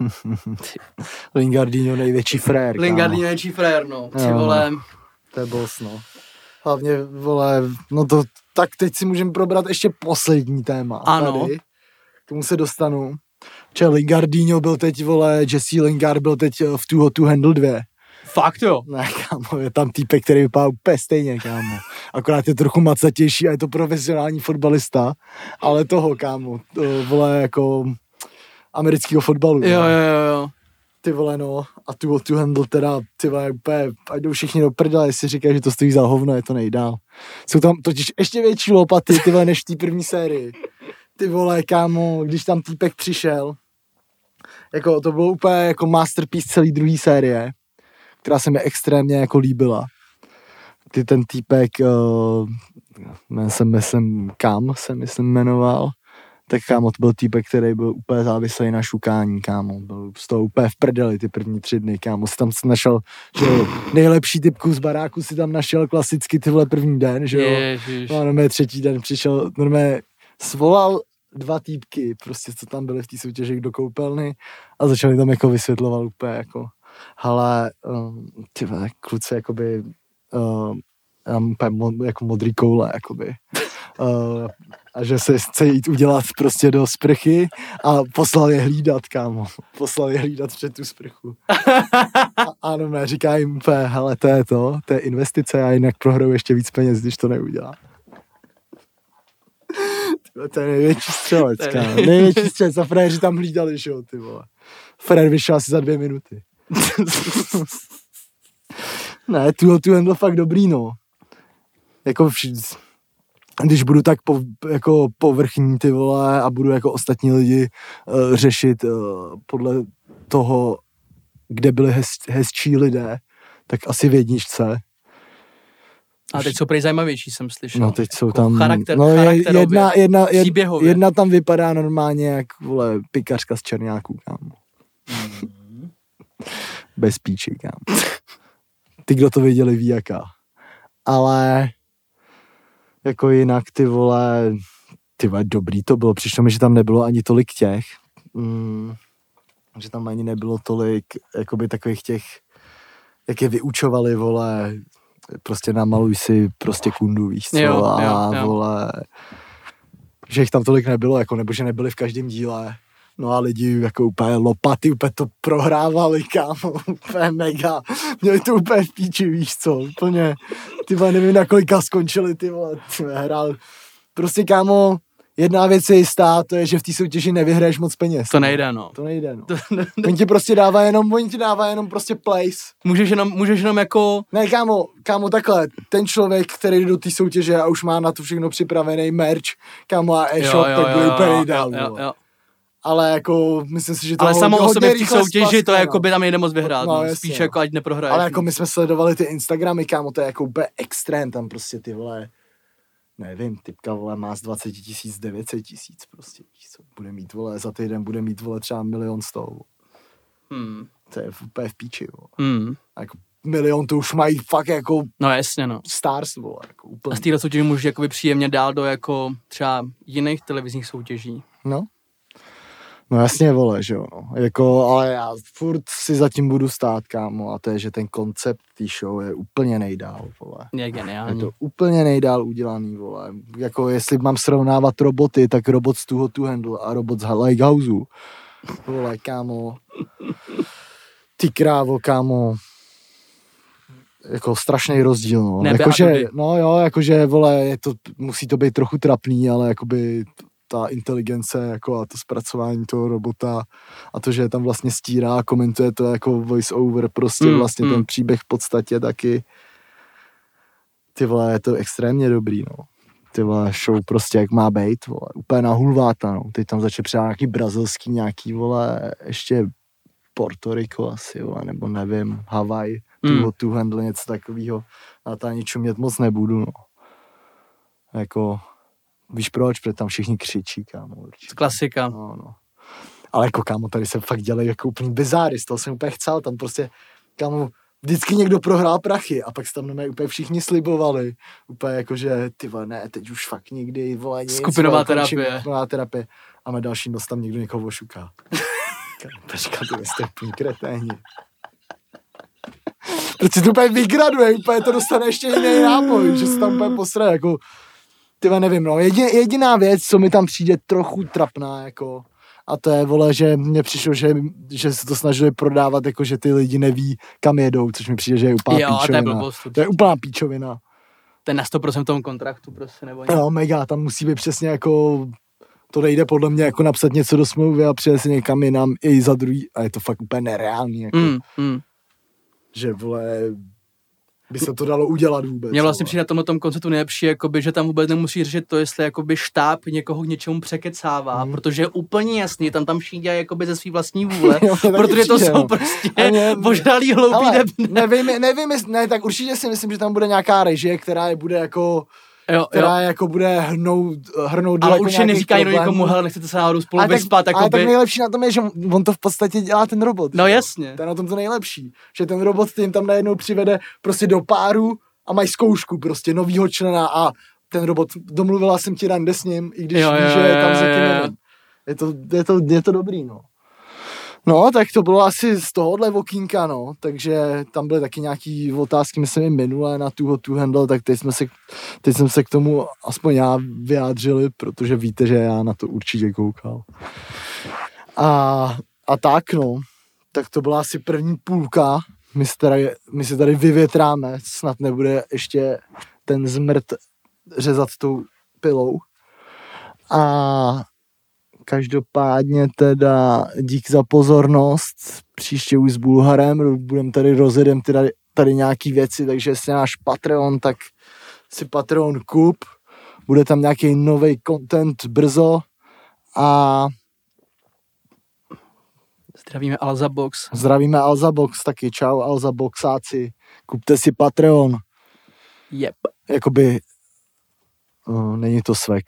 Lingardinho největší frér, Lingard kámo. je největší frér, no. Ty Jo. vole, To je boss, no. Hlavně, vole, no to, tak teď si můžeme probrat ještě poslední téma. Ano. Tady. K tomu se dostanu. Če Lingardinho byl teď, vole, Jesse Lingard byl teď eh, v Too Hot to Handle 2. fakt jo. Ne, kámo, je tam týpek, který vypadá úplně stejně, kámo. Akorát je trochu macatější a je to profesionální fotbalista, ale toho, kámo, to, vole, jako amerického fotbalu. Jo, jo, jo, jo. Ty vole, no. A tu to Handle teda, ty vole, úplně, ať jdou všichni do prdele, jestli říkají, že to stojí za hovno, je to nejdál. Jsou tam totiž ještě větší lopaty, ty vole, než v té první sérii. Ty vole, kámo, když tam týpek přišel, jako to bylo úplně jako masterpiece celý druhý série, která se mi extrémně jako líbila. Ty ten týpek, uh, jsem, myslím, Kam se myslím jmenoval, tak kámo, to byl týpek, který byl úplně závislý na šukání, kámo. Byl z toho úplně v prdeli ty první tři dny, kámo. Si tam si našel, že jo, nejlepší typku z baráku si tam našel klasicky tyhle první den, že jo. Ježiš. No a normálně třetí den přišel, normálně svolal dva týpky, prostě co tam byly v té soutěži do koupelny a začali tam jako vysvětlovat úplně jako Ale um, ty kluci jakoby um, já mám úplně mo, jako modrý koule, jakoby. Uh, a že se chce jít udělat prostě do sprchy a poslal je hlídat, kámo. Poslal je hlídat před tu sprchu. A, ano, ne, říká jim úplně, hele, to je to, to je investice, já jinak prohraju ještě víc peněz, když to neudělá. To je největší střelec, kámo. Největší střelec a frajeři tam hlídali, že jo, ty vole. Frér vyšel asi za dvě minuty. ne, tu, tu byl fakt dobrý, no. Jako vši, když budu tak po, jako povrchní ty vole a budu jako ostatní lidi uh, řešit uh, podle toho, kde byli hez, hezčí lidé, tak asi v jedničce. A teď jsou prej zajímavější, jsem slyšel. No teď jsou Jako tam, charakter, no je, jedna, jedna, jed, příběhově. jedna tam vypadá normálně jak, vole, pikařka z Černáků, kámo. Mhm. Bez píči, kámo. Ty, kdo to viděli, ví jaká. Ale jako jinak ty vole, ty vole, dobrý to bylo. Přišlo mi, že tam nebylo ani tolik těch, mm, že tam ani nebylo tolik, jakoby takových těch, jak je vyučovali, vole, prostě namaluj si prostě kundu, víš co, Jo, a jo, jo. vole, že jich tam tolik nebylo, jako, nebo že nebyli v každém díle. No a lidi jako úplně lopaty, úplně to prohrávali, kámo, úplně mega. Měli to úplně v píči, víš co, úplně, ty vole, nevím, na kolika skončili, ty vole, hrál. Prostě, kámo, jedna věc je jistá, to je, že v té soutěži nevyhraješ moc peněz. To nejde, no. To nejde, no. Oni ti prostě dává jenom, oni ti dává jenom prostě place. Můžeš jenom, můžeš jenom jako... Ne, kámo, kámo, takhle, ten člověk, který jde do té soutěže a už má na to všechno připravený merch, kámo, a e-shop, tak bude úplně jo, vole. jo. Ale jako, myslím si, že to Ale samo o sobě v té soutěži to splaskne, jako by tam nejde moc vyhrát. No, No, jasně, Spíš no. jako ať neprohraješ. Ale jako my jsme sledovali ty Instagramy, kámo, to je jako úplně extrém, tam prostě ty vole, nevím, typka vole má z 20 tisíc 900 tisíc prostě, co, bude mít vole, za týden bude mít vole třeba milion z toho, Hmm. to je úplně v píči, vole. Hmm. A jako milion to už mají fakt jako No jasně, no. stars, vole, jako A úplně. z téhle soutěže můžeš jakoby příjemně dál do jako třeba jiných televizních soutěží. No. No jasně, vole, že jo, no. Jako, ale já furt si zatím budu stát, kámo, a to je, že ten koncept té show je úplně nejdál, vole. Je Je geniální. to úplně nejdál udělaný, vole. Jako jestli mám srovnávat roboty, tak robot z Too to Handle a robot z Lighthouse. Vole, kámo. Ty krávo, kámo. Jako strašný rozdíl, no. Nebe Jakože, no jo, jakože, vole, je to, musí to být trochu trapný, ale jakoby ta inteligence jako a to zpracování toho robota a to, že je tam vlastně stírá a komentuje to jako voice over, prostě Mm, vlastně mm. ten příběh v podstatě taky ty vole, je to extrémně dobrý, no. Ty vole, show prostě jak má být, vole, úplně na hulváta, no. Teď tam začne třeba nějaký brazilský, nějaký, vole, ještě Porto Rico asi, vole, nebo nevím, Havaj, Mm. tu, tu handle, něco takového. Na to ani čumět moc nebudu, no. Jako, víš proč? Protože tam všichni křičí, kámo, určitě. Klasika. No, no. Ale jako kámo, tady se fakt dělají jako úplný bizáry, z toho jsem úplně chcel, tam prostě, kámo, vždycky někdo prohrál prachy a pak se tam nemají úplně všichni slibovali, úplně jako, že ty vole, ne, teď už fakt nikdy, vole, nic, Skupinová terapie. Skupinová terapie. A na další noc tam někdo někoho ošuká. Počkat, to jste úplný kreténi. Proč si to úplně vygraduje, úplně to dostane ještě jiný nápoj, že se tam úplně posraje, jako, ty nevím, no, jediná, jediná věc, co mi tam přijde trochu trapná, jako, a to je, vole, že mně přišlo, že, že se to snažili prodávat, jako, že ty lidi neví, kam jedou, což mi přijde, že je úplná Jo, a to je píčovina. blbost. To je úplná píčovina. To je na 100% v tom kontraktu prostě, nebo Jo, mega, tam musí být přesně jako, to nejde podle mě jako napsat něco do smlouvy a přijet si někam jinam i za druhý, a je to fakt úplně nereálný, jako, Mm, mm. že, vole, by se to dalo udělat vůbec. Mně vlastně přijde na tomhle tom konceptu nejlepší, jakoby, že tam vůbec nemusí řešit to, jestli jakoby štáb někoho k něčemu překecává, Mhm. protože je úplně jasný, tam tam všichni dělají jakoby ze svý vlastní vůle, protože to jsou no. prostě A mě- požralý hloupý Ale nevím, nevím, ne, tak určitě si myslím, že tam bude nějaká režie, která je bude jako, Jo, jo. která je jako bude hrnout, hrnout do Ale jako určitě nějakých neříká jenom někomu, hele, nechcete se náhodou spolu ale tak, vyspat, ale tak nejlepší na tom je, že on to v podstatě dělá ten robot. No jo? jasně. To je na tom to nejlepší. Že ten robot tím tam najednou přivede prostě do páru a mají zkoušku prostě novýho člena a ten robot, domluvila jsem ti rande s ním, i když Jo, jo, že je tam jo, jo, jo. jiným. Je to, je, to, je to dobrý, no. No, tak to bylo asi z tohohle okýnka, no, takže tam byly taky nějaký otázky, myslím i minule na tu tu handle, tak teď, jsme se, teď jsem se k tomu aspoň já vyjádřili, protože víte, že já na to určitě koukal. A, a tak, no, tak to byla asi první půlka, my si tady, my si tady vyvětráme, snad nebude ještě ten zmrt řezat tou pilou. A každopádně teda dík za pozornost. Příště už s Bulharem budeme tady rozjedem tady, tady nějaký věci, takže jestli náš Patreon, tak si Patreon kup. Bude tam nějaký nový content brzo a Zdravíme Alza Box. Zdravíme Alza Box taky. Čau Alza Boxáci. Kupte si Patreon. Yep. Jakoby uh, není to svek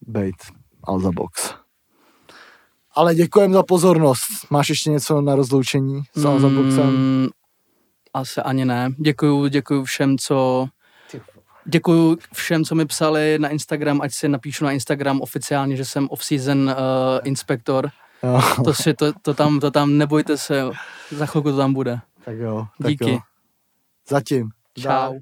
bejt Alza Box. Ale děkujem za pozornost. Máš ještě něco na rozloučení s? Mm, asi ani ne. Děkuju, děkuju všem, co Děkuju všem, co mi psali na Instagram, ať si napíšu na Instagram oficiálně, že jsem off-season uh, inspektor. Jo. To, si, to, to, tam, to tam, nebojte se, za chvilku to tam bude. Tak jo. Tak Díky. Jo. Zatím. Čau.